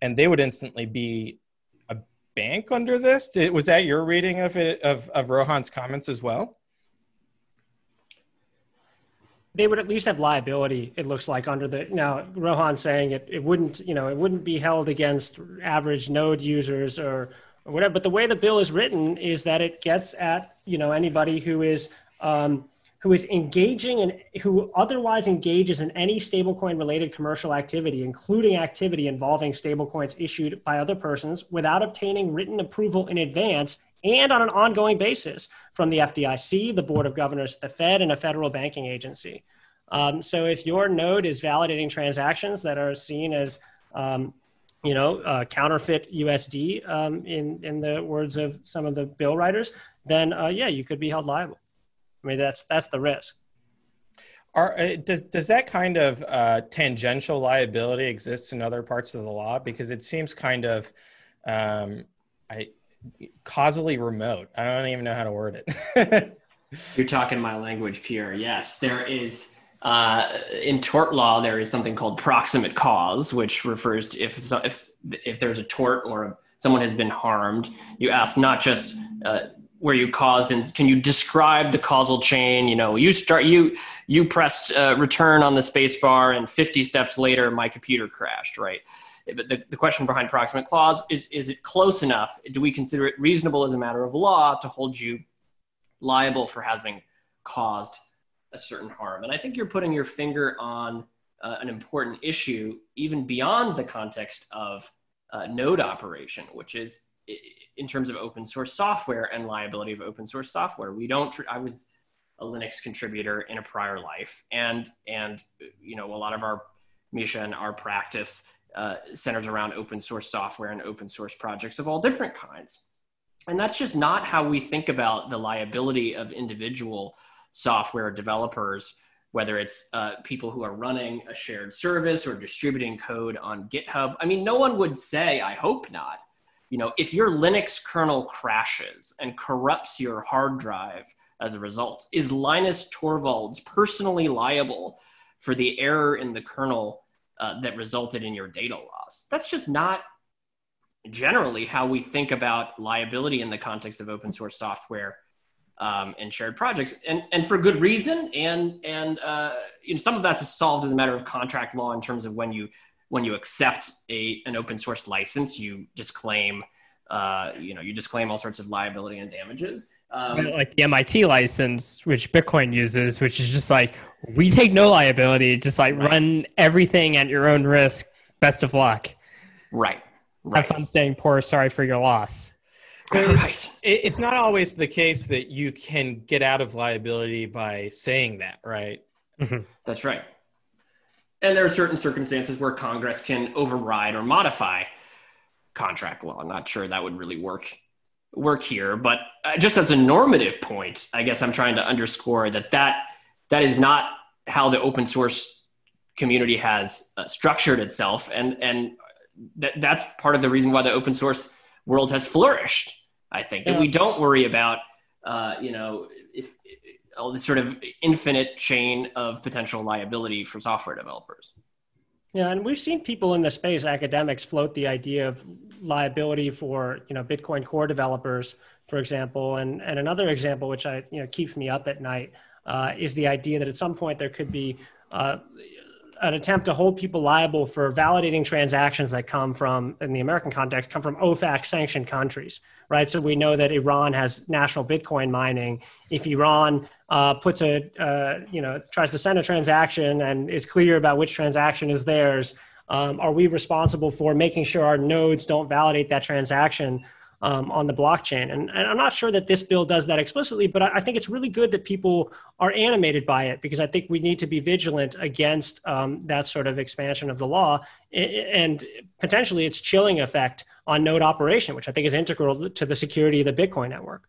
and they would instantly be a bank under this. Did, was that your reading of it of, of Rohan's comments as well? They would at least have liability. It looks like under the now Rohan saying it, it wouldn't you know it wouldn't be held against average node users or, or whatever. But the way the bill is written is that it gets at you know anybody who is um, who is engaging and who otherwise engages in any stablecoin related commercial activity, including activity involving stablecoins issued by other persons without obtaining written approval in advance and on an ongoing basis from the FDIC, the Board of Governors, the Fed, and a federal banking agency. Um, so if your node is validating transactions that are seen as um, you know, uh, counterfeit USD, um, in in the words of some of the bill writers, then uh, yeah, you could be held liable. I mean, that's that's the risk. Are, uh, does does that kind of uh, tangential liability exist in other parts of the law? Because it seems kind of, um, I causally remote. I don't even know how to word it. <laughs> You're talking my language, Pierre. Yes, there is. Uh, in tort law, there is something called proximate cause, which refers to if if if there's a tort or someone has been harmed, you ask not just uh, where you caused and can you describe the causal chain you know you start you you pressed uh, return on the space bar and 50 steps later my computer crashed right the, the question behind proximate cause is is it close enough do we consider it reasonable as a matter of law to hold you liable for having caused a certain harm and i think you're putting your finger on uh, an important issue even beyond the context of uh, node operation which is in terms of open source software and liability of open source software. We don't. I was a Linux contributor in a prior life, and and you know a lot of our Misha and our practice uh, centers around open source software and open source projects of all different kinds. And that's just not how we think about the liability of individual software developers, whether it's uh, people who are running a shared service or distributing code on GitHub. I mean, no one would say, I hope not, you know, if your Linux kernel crashes and corrupts your hard drive as a result, is Linus Torvalds personally liable for the error in the kernel uh, that resulted in your data loss? That's just not generally how we think about liability in the context of open source software um, and shared projects, and and for good reason. And and uh, you know, some of that's solved as a matter of contract law in terms of when you when you accept a an open source license, you disclaim, uh, you know, you disclaim all sorts of liability and damages. Um, like the MIT license, which Bitcoin uses, which is just like we take no liability, just like right. run everything at your own risk. Best of luck. Right. right. Have fun staying poor. Sorry for your loss. <laughs> Right. It's not always the case that you can get out of liability by saying that, right? Mm-hmm. That's right. And there are certain circumstances where Congress can override or modify contract law. I'm not sure that would really work work here, but uh, just as a normative point, I guess I'm trying to underscore that that that is not how the open source community has uh, structured itself, and and that that's part of the reason why the open source world has flourished. I think that we don't worry about uh, you know if all this sort of infinite chain of potential liability for software developers. Yeah, and we've seen people in the space, academics, float the idea of liability for you know Bitcoin Core developers, for example, and and another example which I you know keeps me up at night uh, is the idea that at some point there could be uh, an attempt to hold people liable for validating transactions that come from, in the American context, come from OFAC sanctioned countries, right? So we know that Iran has national Bitcoin mining. If Iran uh, puts a, uh, you know, tries to send a transaction and is clear about which transaction is theirs, um, are we responsible for making sure our nodes don't validate that transaction um, on the blockchain. And, and, I'm not sure that this bill does that explicitly, but I, I, think it's really good that people are animated by it because I think we need to be vigilant against um, that sort of expansion of the law and potentially its chilling effect on node operation, which I think is integral to the security of the Bitcoin network.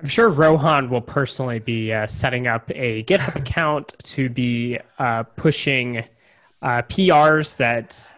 I'm sure Rohan will personally be uh, setting up a GitHub account to be uh, pushing uh, PRs that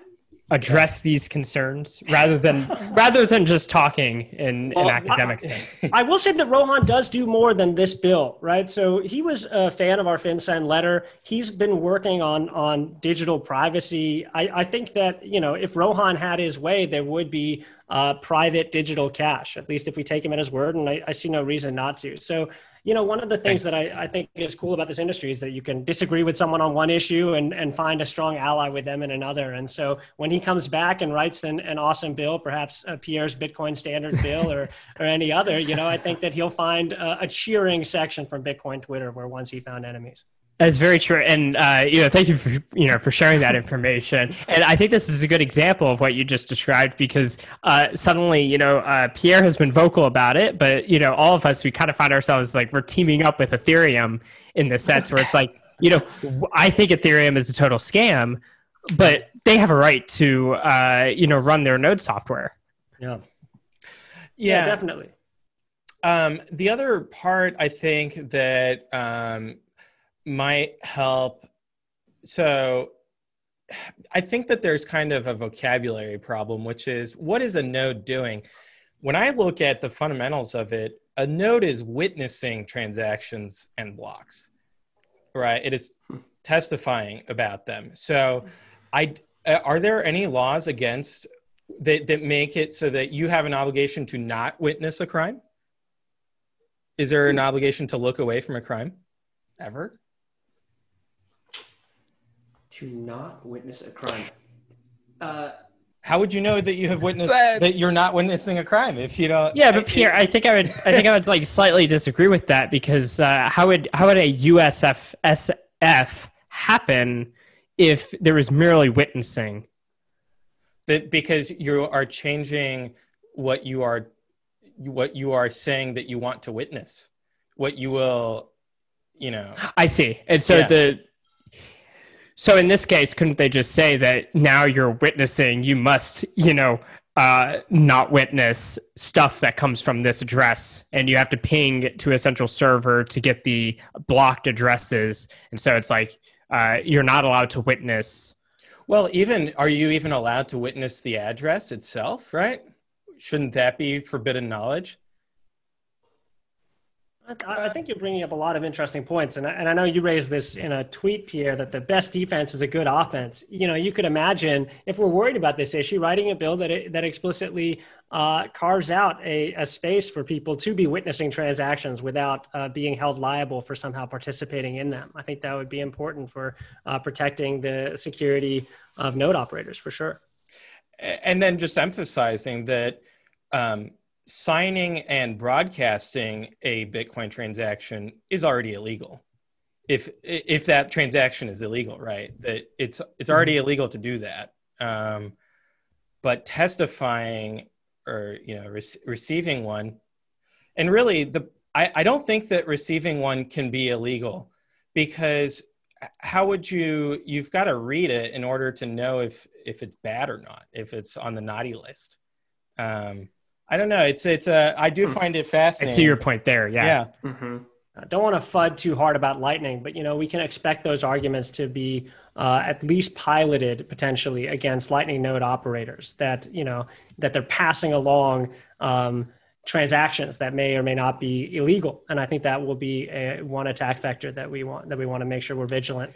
address these concerns rather than <laughs> rather than just talking in, well, in academic I, I, will say that Rohan does do more than this bill, right? So he was a fan of our FinCEN letter. He's been working on on digital privacy. I, I think that you know if Rohan had his way, there would be uh, private digital cash. At least if we take him at his word, and I, I see no reason not to. So you know, one of the things that I, I, think is cool about this industry is that you can disagree with someone on one issue and, and find a strong ally with them in another. And so when he comes back and writes an, an awesome bill, perhaps Pierre's Bitcoin standard bill or, or any other, you know, I think that he'll find a, a cheering section from Bitcoin Twitter where once he found enemies. That's very true, and uh, you know, thank you for you know for sharing that information. and I think this is a good example of what you just described because uh, suddenly, you know, uh, Pierre has been vocal about it, but you know, all of us we kind of find ourselves like we're teaming up with Ethereum in the sense where it's like, you know, I think Ethereum is a total scam, but they have a right to uh, you know run their node software. Yeah, yeah, yeah definitely. Um, the other part I think that um, might help. So I think that there's kind of a vocabulary problem, which is what is a node doing? When I look at the fundamentals of it, a node is witnessing transactions and blocks, right? It is testifying about them. So, I are there any laws against that that make it so that you have an obligation to not witness a crime? Is there an obligation to look away from a crime ever? To not witness a crime. Uh, how would you know that you have witnessed but, that you're not witnessing a crime if you don't? Yeah, but Pierre, I think I would, I think I would like slightly disagree with that because uh, how would how would a USFSF happen if there was merely witnessing? That because you are changing what you are, what you are saying that you want to witness, what you will, you know. I see, and so yeah. the so in this case, couldn't they just say that now you're witnessing, you must, you know, uh, not witness stuff that comes from this address, and you have to ping to a central server to get the blocked addresses, and so it's like uh, you're not allowed to witness. Well, even are you even allowed to witness the address itself? Right? Shouldn't that be forbidden knowledge? I think you're bringing up a lot of interesting points, and I, and I know you raised this in a tweet, Pierre, that the best defense is a good offense. You know, you could imagine if we're worried about this issue, writing a bill that it, that explicitly uh, carves out a, a, space for people to be witnessing transactions without uh, being held liable for somehow participating in them. I think that would be important for uh, protecting the security of node operators, for sure. And then just emphasizing that. Um, signing and broadcasting a Bitcoin transaction is already illegal. If if that transaction is illegal, right? That it's it's already mm-hmm. illegal to do that. Um, but testifying or you know re- receiving one, and really the I, I don't think that receiving one can be illegal because how would you you've got to read it in order to know if if it's bad or not if it's on the naughty list um, I don't know. It's it's uh, I do hmm. find it fascinating. I see your point there. Yeah. Yeah. Mm-hmm. I don't want to fud too hard about Lightning, but you know we can expect those arguments to be uh, at least piloted potentially against Lightning node operators. That you know that they're passing along um, transactions that may or may not be illegal, and I think that will be a, one attack vector that we want that we want to make sure we're vigilant.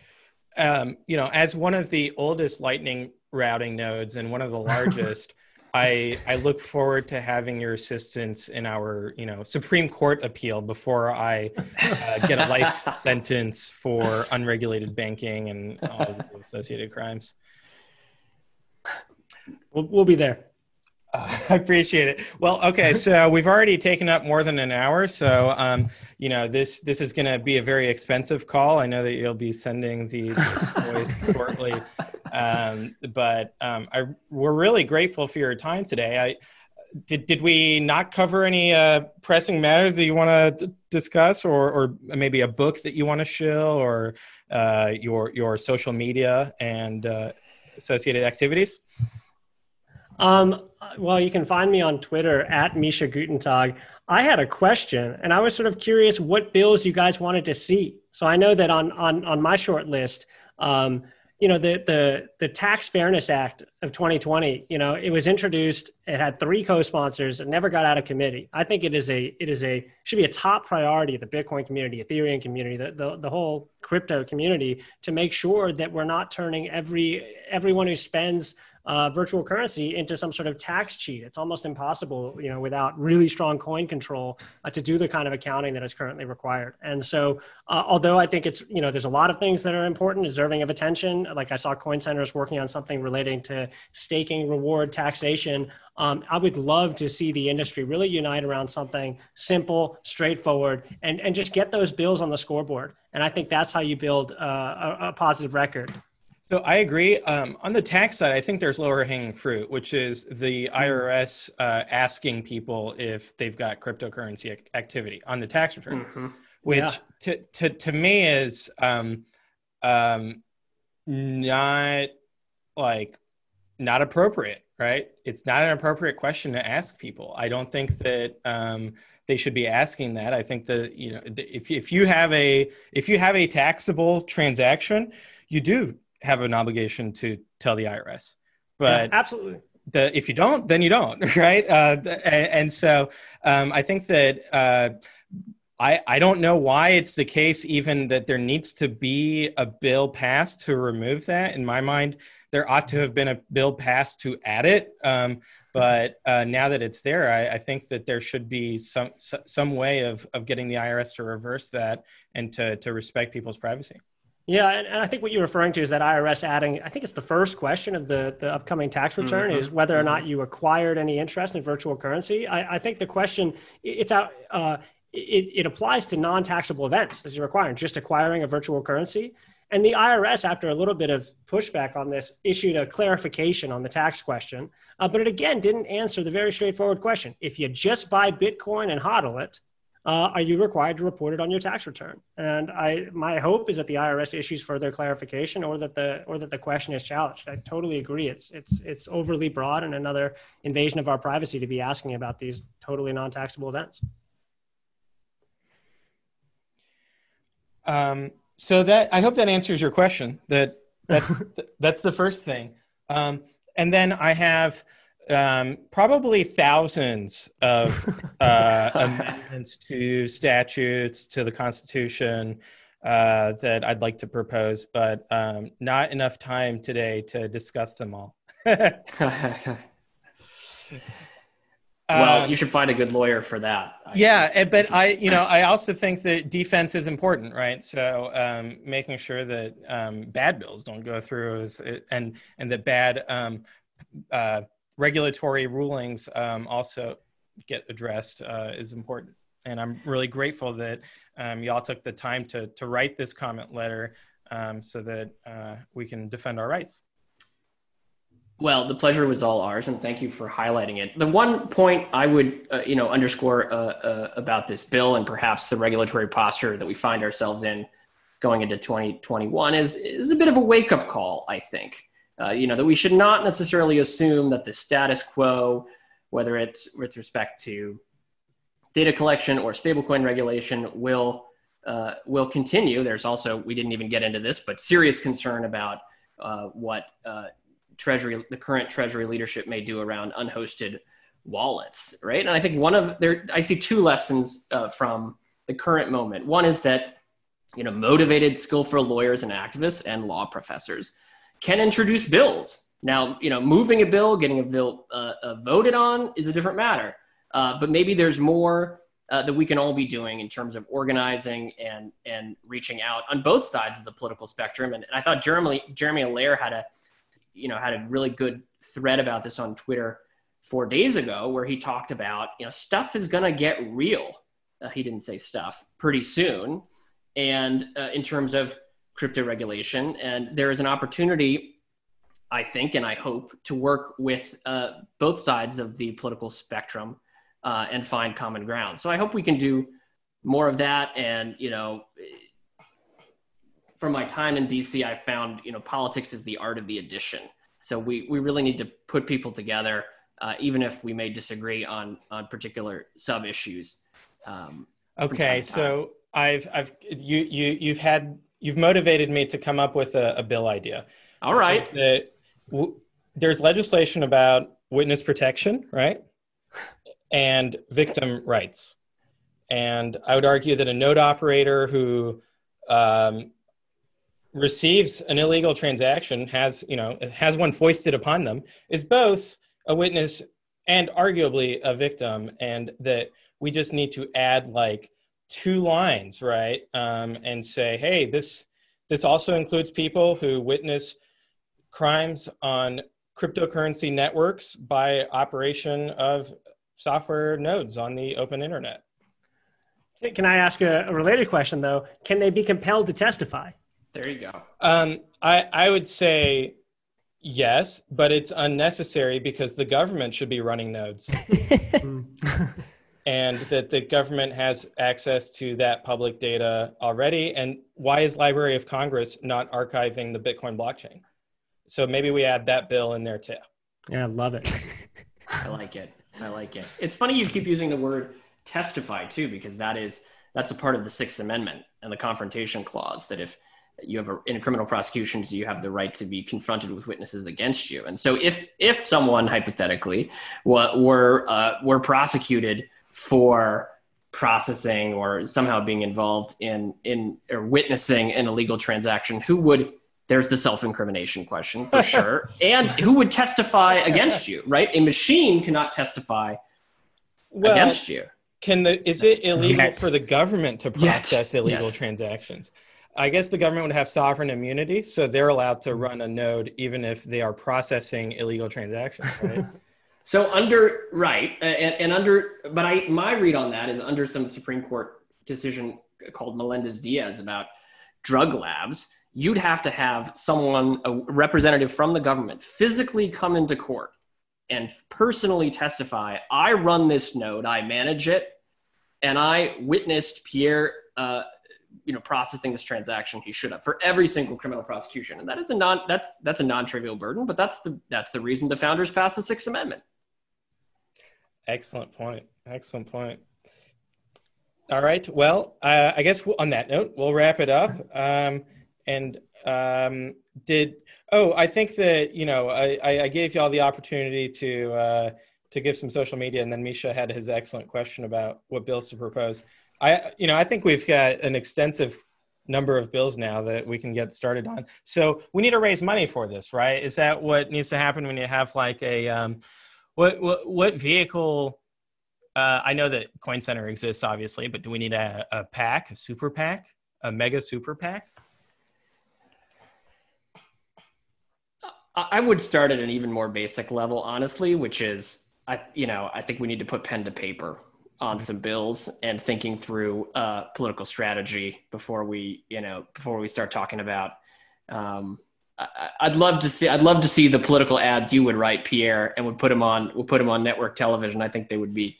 Um, you know, as one of the oldest Lightning routing nodes and one of the largest. I I look forward to having your assistance in our you know Supreme Court appeal before I uh, get a life <laughs> sentence for unregulated banking and all the associated crimes. We'll, we'll be there. Uh, <laughs> I appreciate it. Well, okay, so we've already taken up more than an hour, so um, you know this this is going to be a very expensive call. I know that you'll be sending these <laughs> shortly, um, but um, I, we're really grateful for your time today. I did did we not cover any uh, pressing matters that you want to discuss, or or maybe a book that you want to shill, or uh, your your social media and uh, associated activities? Um, well, you can find me on Twitter at Misha Guttentag. I had a question, and I was sort of curious what bills you guys wanted to see. So I know that on on on my short list, um, you know, the the the Tax Fairness Act of 2020. You know, it was introduced. It had three co-sponsors. It never got out of committee. I think it is a it is a should be a top priority of the Bitcoin community, Ethereum community, the the, the whole crypto community to make sure that we're not turning every everyone who spends uh, virtual currency into some sort of tax cheat. It's almost impossible, you know, without really strong coin control uh, to do the kind of accounting that is currently required. And so, uh, although I think it's, you know, there's a lot of things that are important, deserving of attention. Like I saw Coin Center's working on something relating to staking reward taxation. Um, I would love to see the industry really unite around something simple, straightforward, and, and just get those bills on the scoreboard. And I think that's how you build uh, a, a positive record. So I agree. Um, on the tax side, I think there's lower hanging fruit, which is the IRS uh, asking people if they've got cryptocurrency ac- activity on the tax return, Mm-hmm. which Yeah. to, to, to me is um, um, not like not appropriate, right? It's not an appropriate question to ask people. I don't think that um, they should be asking that. I think that you know if if you have a if you have a taxable transaction, you do have an obligation to tell the IRS. But Yeah, absolutely. the if you don't, then you don't, <laughs> right? Uh, and, and so um, I think that uh, I I don't know why it's the case even that there needs to be a bill passed to remove that. In my mind, there ought to have been a bill passed to add it. Um, but uh, now that it's there, I, I think that there should be some some way of of getting the IRS to reverse that and to to respect people's privacy. Yeah, and, and I think what you're referring to is that IRS adding, I think it's the first question of the, the upcoming tax return Mhm. is whether or not you acquired any interest in virtual currency. I, I think the question, it's out, uh, it, it applies to non-taxable events as you're acquiring, just acquiring a virtual currency. And the IRS, after a little bit of pushback on this, issued a clarification on the tax question. Uh, but it again didn't answer the very straightforward question. If you just buy Bitcoin and hodl it, uh, are you required to report it on your tax return? And I, my hope is that the IRS issues further clarification, or that the or that the question is challenged. I totally agree. It's it's it's overly broad and another invasion of our privacy to be asking about these totally non-taxable events. Um, so that I hope that answers your question. That that's <laughs> that's the first thing. Um, and then I have um, probably thousands of <laughs> uh, <laughs> amendments to statutes to the Constitution uh, that I'd like to propose, but um, not enough time today to discuss them all. <laughs> well, Um, you should find a good lawyer for that. yeah, eh, but I, you know, I also think that defense is important, right? So um, making sure that um, bad bills don't go through, is, and and that bad um, uh, regulatory rulings um, also get addressed uh, is important. And I'm really grateful that um, y'all took the time to to write this comment letter um, so that uh, we can defend our rights. Well, the pleasure was all ours, and thank you for highlighting it. The one point I would, uh, you know, underscore uh, uh, about this bill and perhaps the regulatory posture that we find ourselves in going into 2021 is is a bit of a wake up call. I think, uh, you know, that we should not necessarily assume that the status quo, whether it's with respect to data collection or stablecoin regulation, will uh, will continue. There's also we didn't even get into this, but serious concern about uh, what uh, treasury the current treasury leadership may do around unhosted wallets right and i think one of there i see two lessons uh, from the current moment one is that you know motivated skillful lawyers and activists and law professors can introduce bills. Now you know moving a bill getting a bill uh, uh, voted on is a different matter. Uh, but maybe there's more uh, that we can all be doing in terms of organizing and and reaching out on both sides of the political spectrum. And, and i thought jeremy jeremy allaire had a you know had a really good thread about this on twitter four days ago where he talked about you know stuff is going to get real. Uh, he didn't say stuff pretty soon. And uh, in terms of crypto regulation. And there is an opportunity i think and i hope to work with uh, both sides of the political spectrum uh, and find common ground. So i hope we can do more of that. And you know from my time in dc i found you know politics is the art of the addition. So we, we really need to put people together uh, even if we may disagree on on particular sub issues um, Okay, so I've I've you you you've had you've motivated me to come up with a, a bill idea. All right. That w- there's legislation about witness protection, right? And victim rights. And I would argue that a node operator who um, receives an illegal transaction has you know has one foisted upon them is both a witness and arguably a victim and that we just need to add like two lines right um, and say hey this this also includes people who witness crimes on cryptocurrency networks by operation of software nodes on the open internet Can I ask a, a related question though? Can they be compelled to testify? There you go. Um, I, I would say yes, but it's unnecessary because the government should be running nodes. <laughs> <laughs> and that the government has access to that public data already. And why is Library of Congress not archiving the Bitcoin blockchain? So maybe we add that bill in there too. Yeah, I love it. <laughs> I like it. I like it. It's funny you keep using the word testify too, because that is that's a part of the Sixth Amendment and the Confrontation Clause. That if you have a, in a criminal prosecutions, you have the right to be confronted with witnesses against you. And so, if if someone hypothetically were were, uh, were prosecuted for processing or somehow being involved in in or witnessing an illegal transaction, who would there's the self-incrimination question for <laughs> sure. and who would testify against you, right? A machine cannot testify Well, against you. Can the is it illegal Yet. for the government to Yet. process illegal Yet. transactions? I guess the government would have sovereign immunity, so they're allowed to run a node even if they are processing illegal transactions, right? <laughs> So under right and, and under, but I my read on that is under some Supreme Court decision called Melendez Diaz about drug labs. You'd have to have someone, a representative from the government, physically come into court and personally testify. I run this node, I manage it, and I witnessed Pierre, uh, you know, processing this transaction. He should have for every single criminal prosecution, and that is a non that's that's a non-trivial burden. But that's the that's the reason the founders passed the Sixth Amendment. Excellent point. Excellent point. All right. Well, uh, I guess on that note, we'll wrap it up. Um, and um, did oh, I think that you know I, I gave you all the opportunity to uh, to give some social media, and then Misha had his excellent question about what bills to propose. I you know I think we've got an extensive number of bills now that we can get started on. So we need to raise money for this, right? Is that what needs to happen when you have like a um, what what what vehicle? Uh, I know that Coin Center exists, obviously, but do we need a, a PAC, a super PAC, a mega super PAC? I I would start at an even more basic level, honestly, which is, I, you know, I think we need to put pen to paper on some bills and thinking through uh, political strategy before we, you know, before we start talking about. Um, I'd love to see. I'd love to see the political ads you would write, Pierre, and would put them on. Would put them on network television. I think they would be,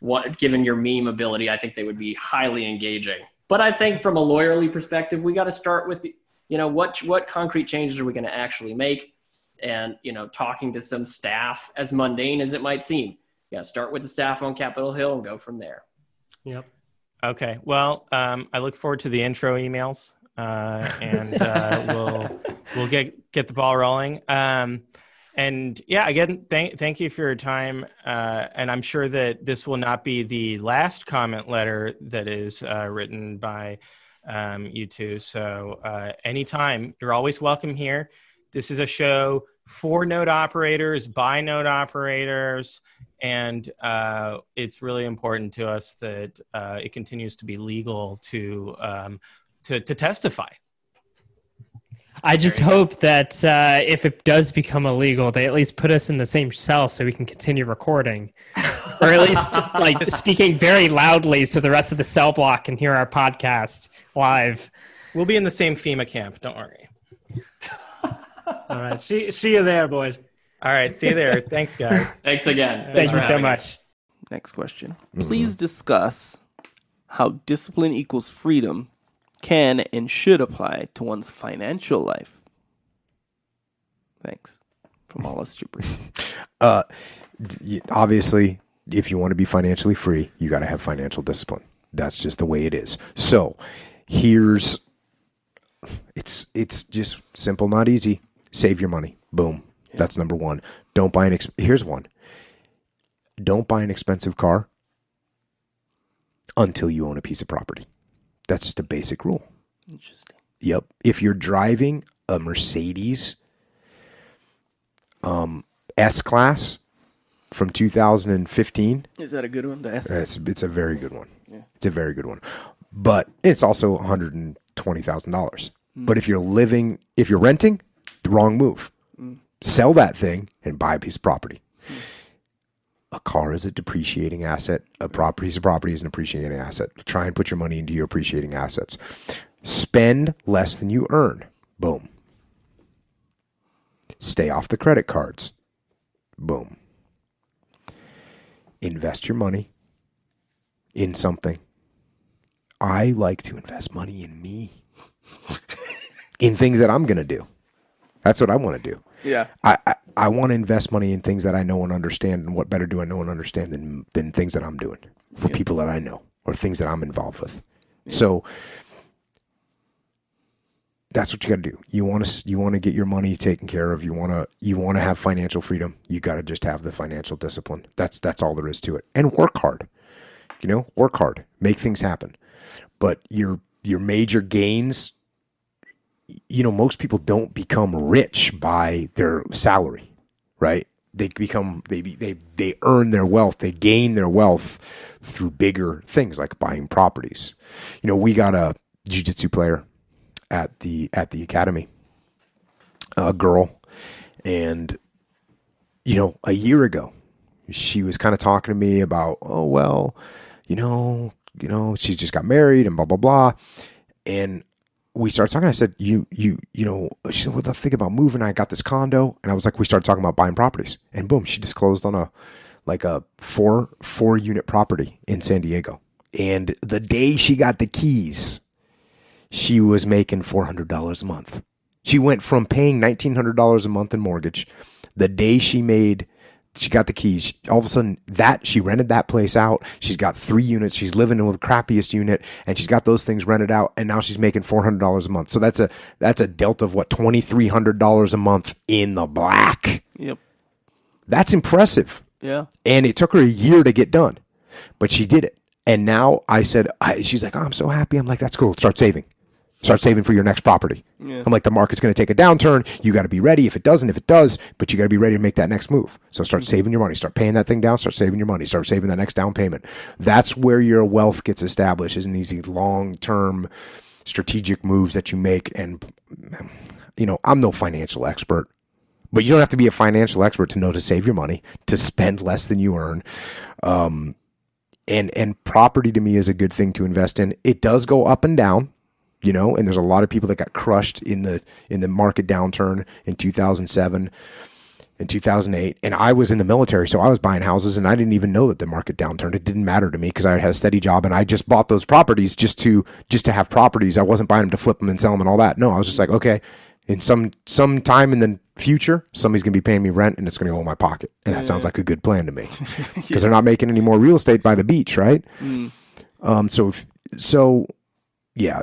what given your meme ability, I think they would be highly engaging. But I think from a lawyerly perspective, we got to start with, you know, what what concrete changes are we going to actually make, and you know, talking to some staff, as mundane as it might seem. Yeah, start with the staff on Capitol Hill and go from there. Yep. Okay. Well, um, I look forward to the intro emails, uh, and uh, we'll we'll get get the ball rolling. Um, and yeah, again, thank thank you for your time. Uh, and I'm sure that this will not be the last comment letter that is uh, written by um, you two. So uh, anytime, you're always welcome here. This is a show for node operators, by node operators, and uh, it's really important to us that uh, it continues to be legal to um, to, to testify. I just hope that uh, if it does become illegal, they at least put us in the same cell so we can continue recording, or at least like <laughs> speaking very loudly so the rest of the cell block can hear our podcast live. We'll be in the same FEMA camp. Don't worry. All right. See see you there, boys. All right. See you there. Thanks, guys. <laughs> Thanks again. Thank you so having us. much. Next question. Please discuss how discipline equals freedom can and should apply to one's financial life. Thanks. From all us gibberish. <laughs> Uh, obviously, if you want to be financially free, you got to have financial discipline. That's just the way it is. So, here's it's it's just simple, not easy. Save your money. Boom. That's number one. Don't buy an. Ex- here's one. Don't buy an expensive car until you own a piece of property. That's just a basic rule. Interesting. Yep. If you're driving a Mercedes um, S class from 2015, Is that a good one? The S? it's it's a very good one. It's a very good one. But it's also $120,000. Mm. But if you're living, if you're renting, the wrong move. Mm. Sell that thing and buy a piece of property. Mm. A car is a depreciating asset. A property is a property is an appreciating asset. Try and put your money into your appreciating assets. Spend less than you earn. Boom. Stay off the credit cards. Boom. Invest your money in something. I like to invest money in me, <laughs> in things that I'm going to do. That's what I want to do. Yeah. I, I, I want to invest money in things that I know and understand. And what better do I know and understand than, than things that I'm doing for people that I know or things that I'm involved with? So that's what you got to do. You want to you want to get your money taken care of. You want to you want to have financial freedom. You got to just have the financial discipline. That's that's all there is to it. And work hard. You know, work hard. Make things happen. But your your major gains you know, most people don't become rich by their salary, right? They become they they they earn their wealth, they gain their wealth through bigger things like buying properties. You know, we got a jiu-jitsu player at the at the academy, a girl, and you know, a year ago, she was kind of talking to me about, oh well, you know, you know, she just got married and blah blah blah, and we started talking. I said, "You, you, you know." She said, "What the think about moving?" I got this condo, and I was like, "We started talking about buying properties." And boom, she disclosed on a like a four four unit property in San Diego. And the day she got the keys, she was making four hundred dollars a month. She went from paying nineteen hundred dollars a month in mortgage. The day she made, she got the keys. All of a sudden, that she rented that place out. She's got three units. She's living in the crappiest unit, and she's got those things rented out. And now she's making four hundred dollars a month. So that's a that's a delta of what twenty three hundred dollars a month in the black. Yep. That's impressive. Yeah. And it took her a year to get done, but she did it. And now I said, I, she's like, oh, I'm so happy. I'm like, that's cool. Start saving. Start saving for your next property. Yeah. I'm like, the market's going to take a downturn. You got to be ready. If it doesn't, if it does, but you got to be ready to make that next move. So start saving your money. Start paying that thing down. Start saving your money. Start saving that next down payment. That's where your wealth gets established. Isn't these long term strategic moves that you make? And you know, I'm no financial expert. But you don't have to be a financial expert to know to save your money, to spend less than you earn. Um, and and property to me is a good thing to invest in. It does go up and down, you know, and there's a lot of people that got crushed in the in the market downturn in 2007 and 2008 and I was in the military so I was buying houses and I didn't even know that the market downturn it didn't matter to me because I had a steady job and I just bought those properties just to just to have properties. I wasn't buying them to flip them and sell them and all that. No I was just like okay in some some time in the future somebody's going to be paying me rent and it's going to go in my pocket. And that sounds like a good plan to me <laughs> because they're not making any more real estate by the beach right? Mm. um so if, so yeah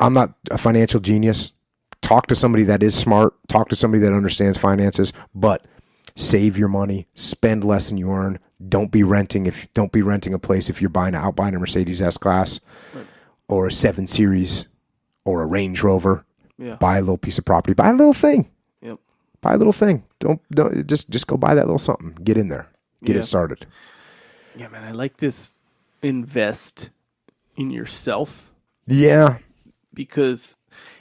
I'm not a financial genius. Talk to somebody that is smart. Talk to somebody that understands finances. But save your money. Spend less than you earn. Don't be renting if don't be renting a place if you're buying out buying a Mercedes S class or a seven series or a Range Rover. Yeah. Buy a little piece of property. Buy a little thing. Yep. Buy a little thing. Don't don't just just go buy that little something. Get in there. Get Yeah. it started. Yeah, man, I like this invest in yourself Yeah. Because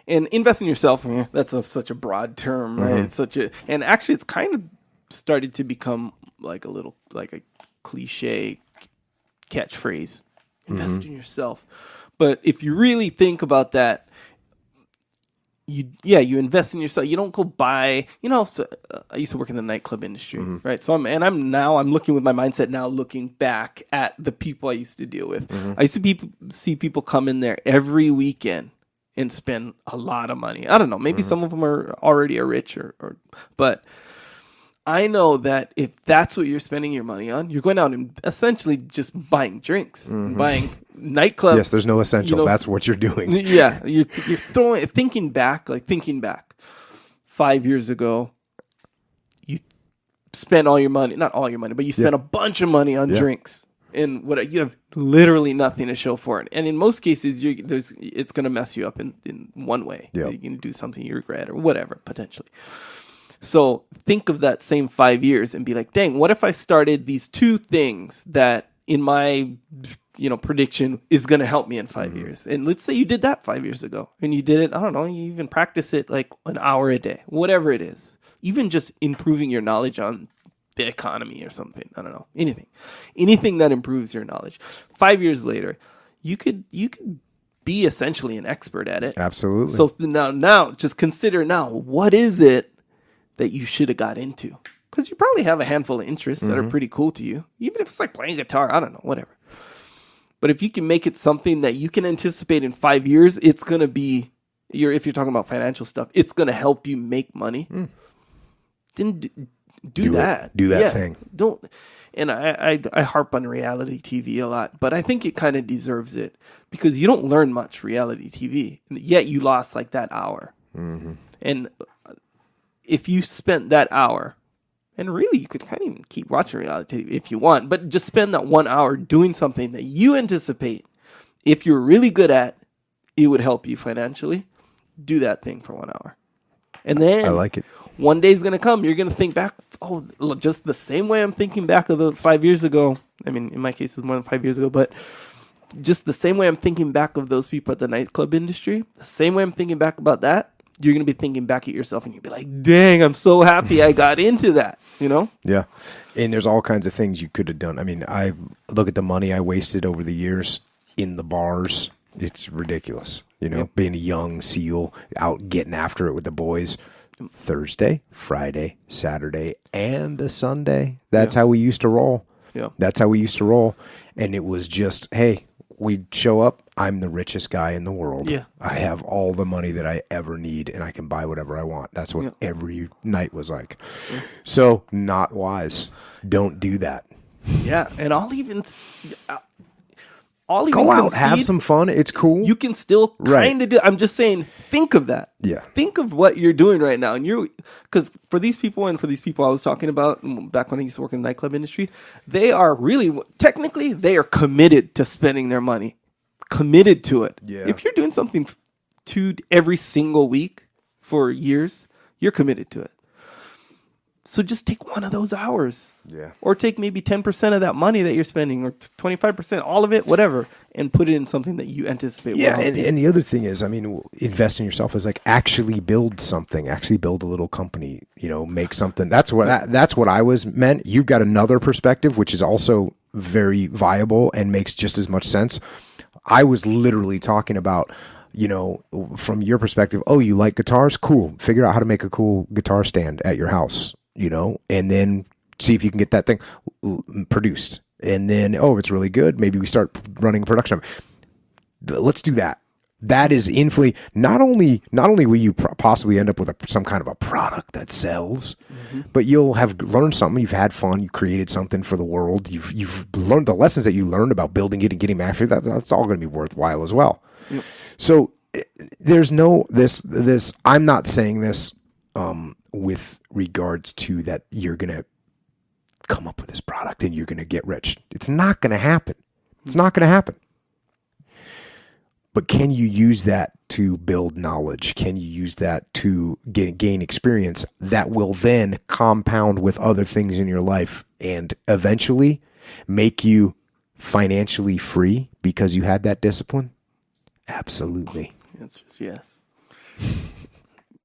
and invest in yourself that's a, such a broad term right Mhm. it's such a and actually it's kind of started to become like a little like a cliche catchphrase invest Mhm. in yourself but if you really think about that you yeah you invest in yourself you don't go buy you know so, uh, i used to work in the nightclub industry Mm-hmm. right so i'm and i'm now i'm looking with my mindset now looking back at the people i used to deal with Mm-hmm. i used to people, see people come in there every weekend and spend a lot of money i don't know maybe Mm-hmm. some of them are already are rich or, or but I know that if that's what you're spending your money on, you're going out and essentially just buying drinks, buying <laughs> nightclub. Mm-hmm. yes, there's no essential. you know, That's what you're doing. <laughs> yeah, you're you're throwing thinking back, like thinking back, five years ago, you spent all your money, not all your money, but you spent Yeah. a bunch of money on Yeah. drinks. And what you have literally nothing to show for it. And in most cases, you're there's it's going to mess you up in, in one way. Yeah. You're going to do something you regret or whatever potentially. So think of that same five years and be like, dang, what if I started these two things that in my you know prediction is going to help me in 5 mm-hmm. years? And let's say you did that five years ago and you did it. I don't know. You even practice it like an hour a day, whatever it is. Even just improving your knowledge on the economy or something. I don't know. Anything. Anything that improves your knowledge. 5 years later, you could you could be essentially an expert at it. Absolutely. So now now just consider now what is it that you should have got into? Cuz you probably have a handful of interests that are Mhm. pretty cool to you. Even if it's like playing guitar, I don't know, whatever. But if you can make it something that you can anticipate in 5 years, it's going to be you're if you're talking about financial stuff, it's going to help you make money. Then do, Do it. that. Do that thing. Don't. And I, I I harp on reality TV a lot, but I think it kind of deserves it because you don't learn much reality TV, yet you lost like that hour. Mm-hmm. And uh, if you spent that hour, and really you could kind of even keep watching reality TV if you want, but just spend that one hour doing something that you anticipate, if you're really good at, it would help you financially. Do that thing for one hour, and then I like it. One day's gonna come. You're gonna think back. Oh, look, just the same way I'm thinking back of the five years ago. I mean, in my case, it's more than five years ago, but just the same way I'm thinking back of those people at the nightclub industry, the same way I'm thinking back about that, you're gonna be thinking back at yourself and you'll be like, dang, I'm so happy I got into that. You know? Yeah. And there's all kinds of things you could have done. I mean, I look at the money I wasted over the years in the bars. It's ridiculous. You know, being a young SEAL out getting after it with the boys. Thursday, Friday, Saturday, and a Sunday. That's how we used to roll. Yeah. That's how we used to roll. And it was just, hey, we'd show up. I'm the richest guy in the world. Yeah. I have all the money that I ever need and I can buy whatever I want. That's what every night was like. So, not wise. Don't do that. Yeah, and I'll even uh, I'll even Go out, have some fun. It's cool. You can still kind of do. I'm just saying, think of that. Yeah. Think of what you're doing right now, and you're because for these people and for these people I was talking about back when I used to work in the nightclub industry, they are really technically they are committed to spending their money, committed to it. Yeah. If you're doing something to every single week for years, you're committed to it. So just take one of those hours. Yeah. Or take maybe 10% of that money that you're spending or 25%, all of it, whatever, and put it in something that you anticipate Yeah, and, and the other thing is, I mean, invest in yourself is like actually build something, actually build a little company, you know, make something. That's what that, that's what I was meant. You've got another perspective, which is also very viable and makes just as much sense. I was literally talking about, you know, from your perspective. Oh, you like guitars? Cool. Figure out how to make a cool guitar stand at your house, you know, and then see if you can get that thing produced. And then, oh, if it's really good, maybe we start running production. Let's do that. That is inflate. Not only, not only will you possibly end up with a, some kind of a product that sells, but you'll have learned something. You've had fun. You created something for the world. You've you've learned the lessons that you learned about building it and getting mastery. That, that's all going to be worthwhile as well. So eh, there's no this this. I'm not saying this um, with regards to that you're going to come up with this product and you're going to get rich. It's not going to happen. It's not going to happen. But can you use that to build knowledge? Can you use that to gain, gain experience that will then compound with other things in your life and eventually make you financially free because you had that discipline? Absolutely. It's just yes.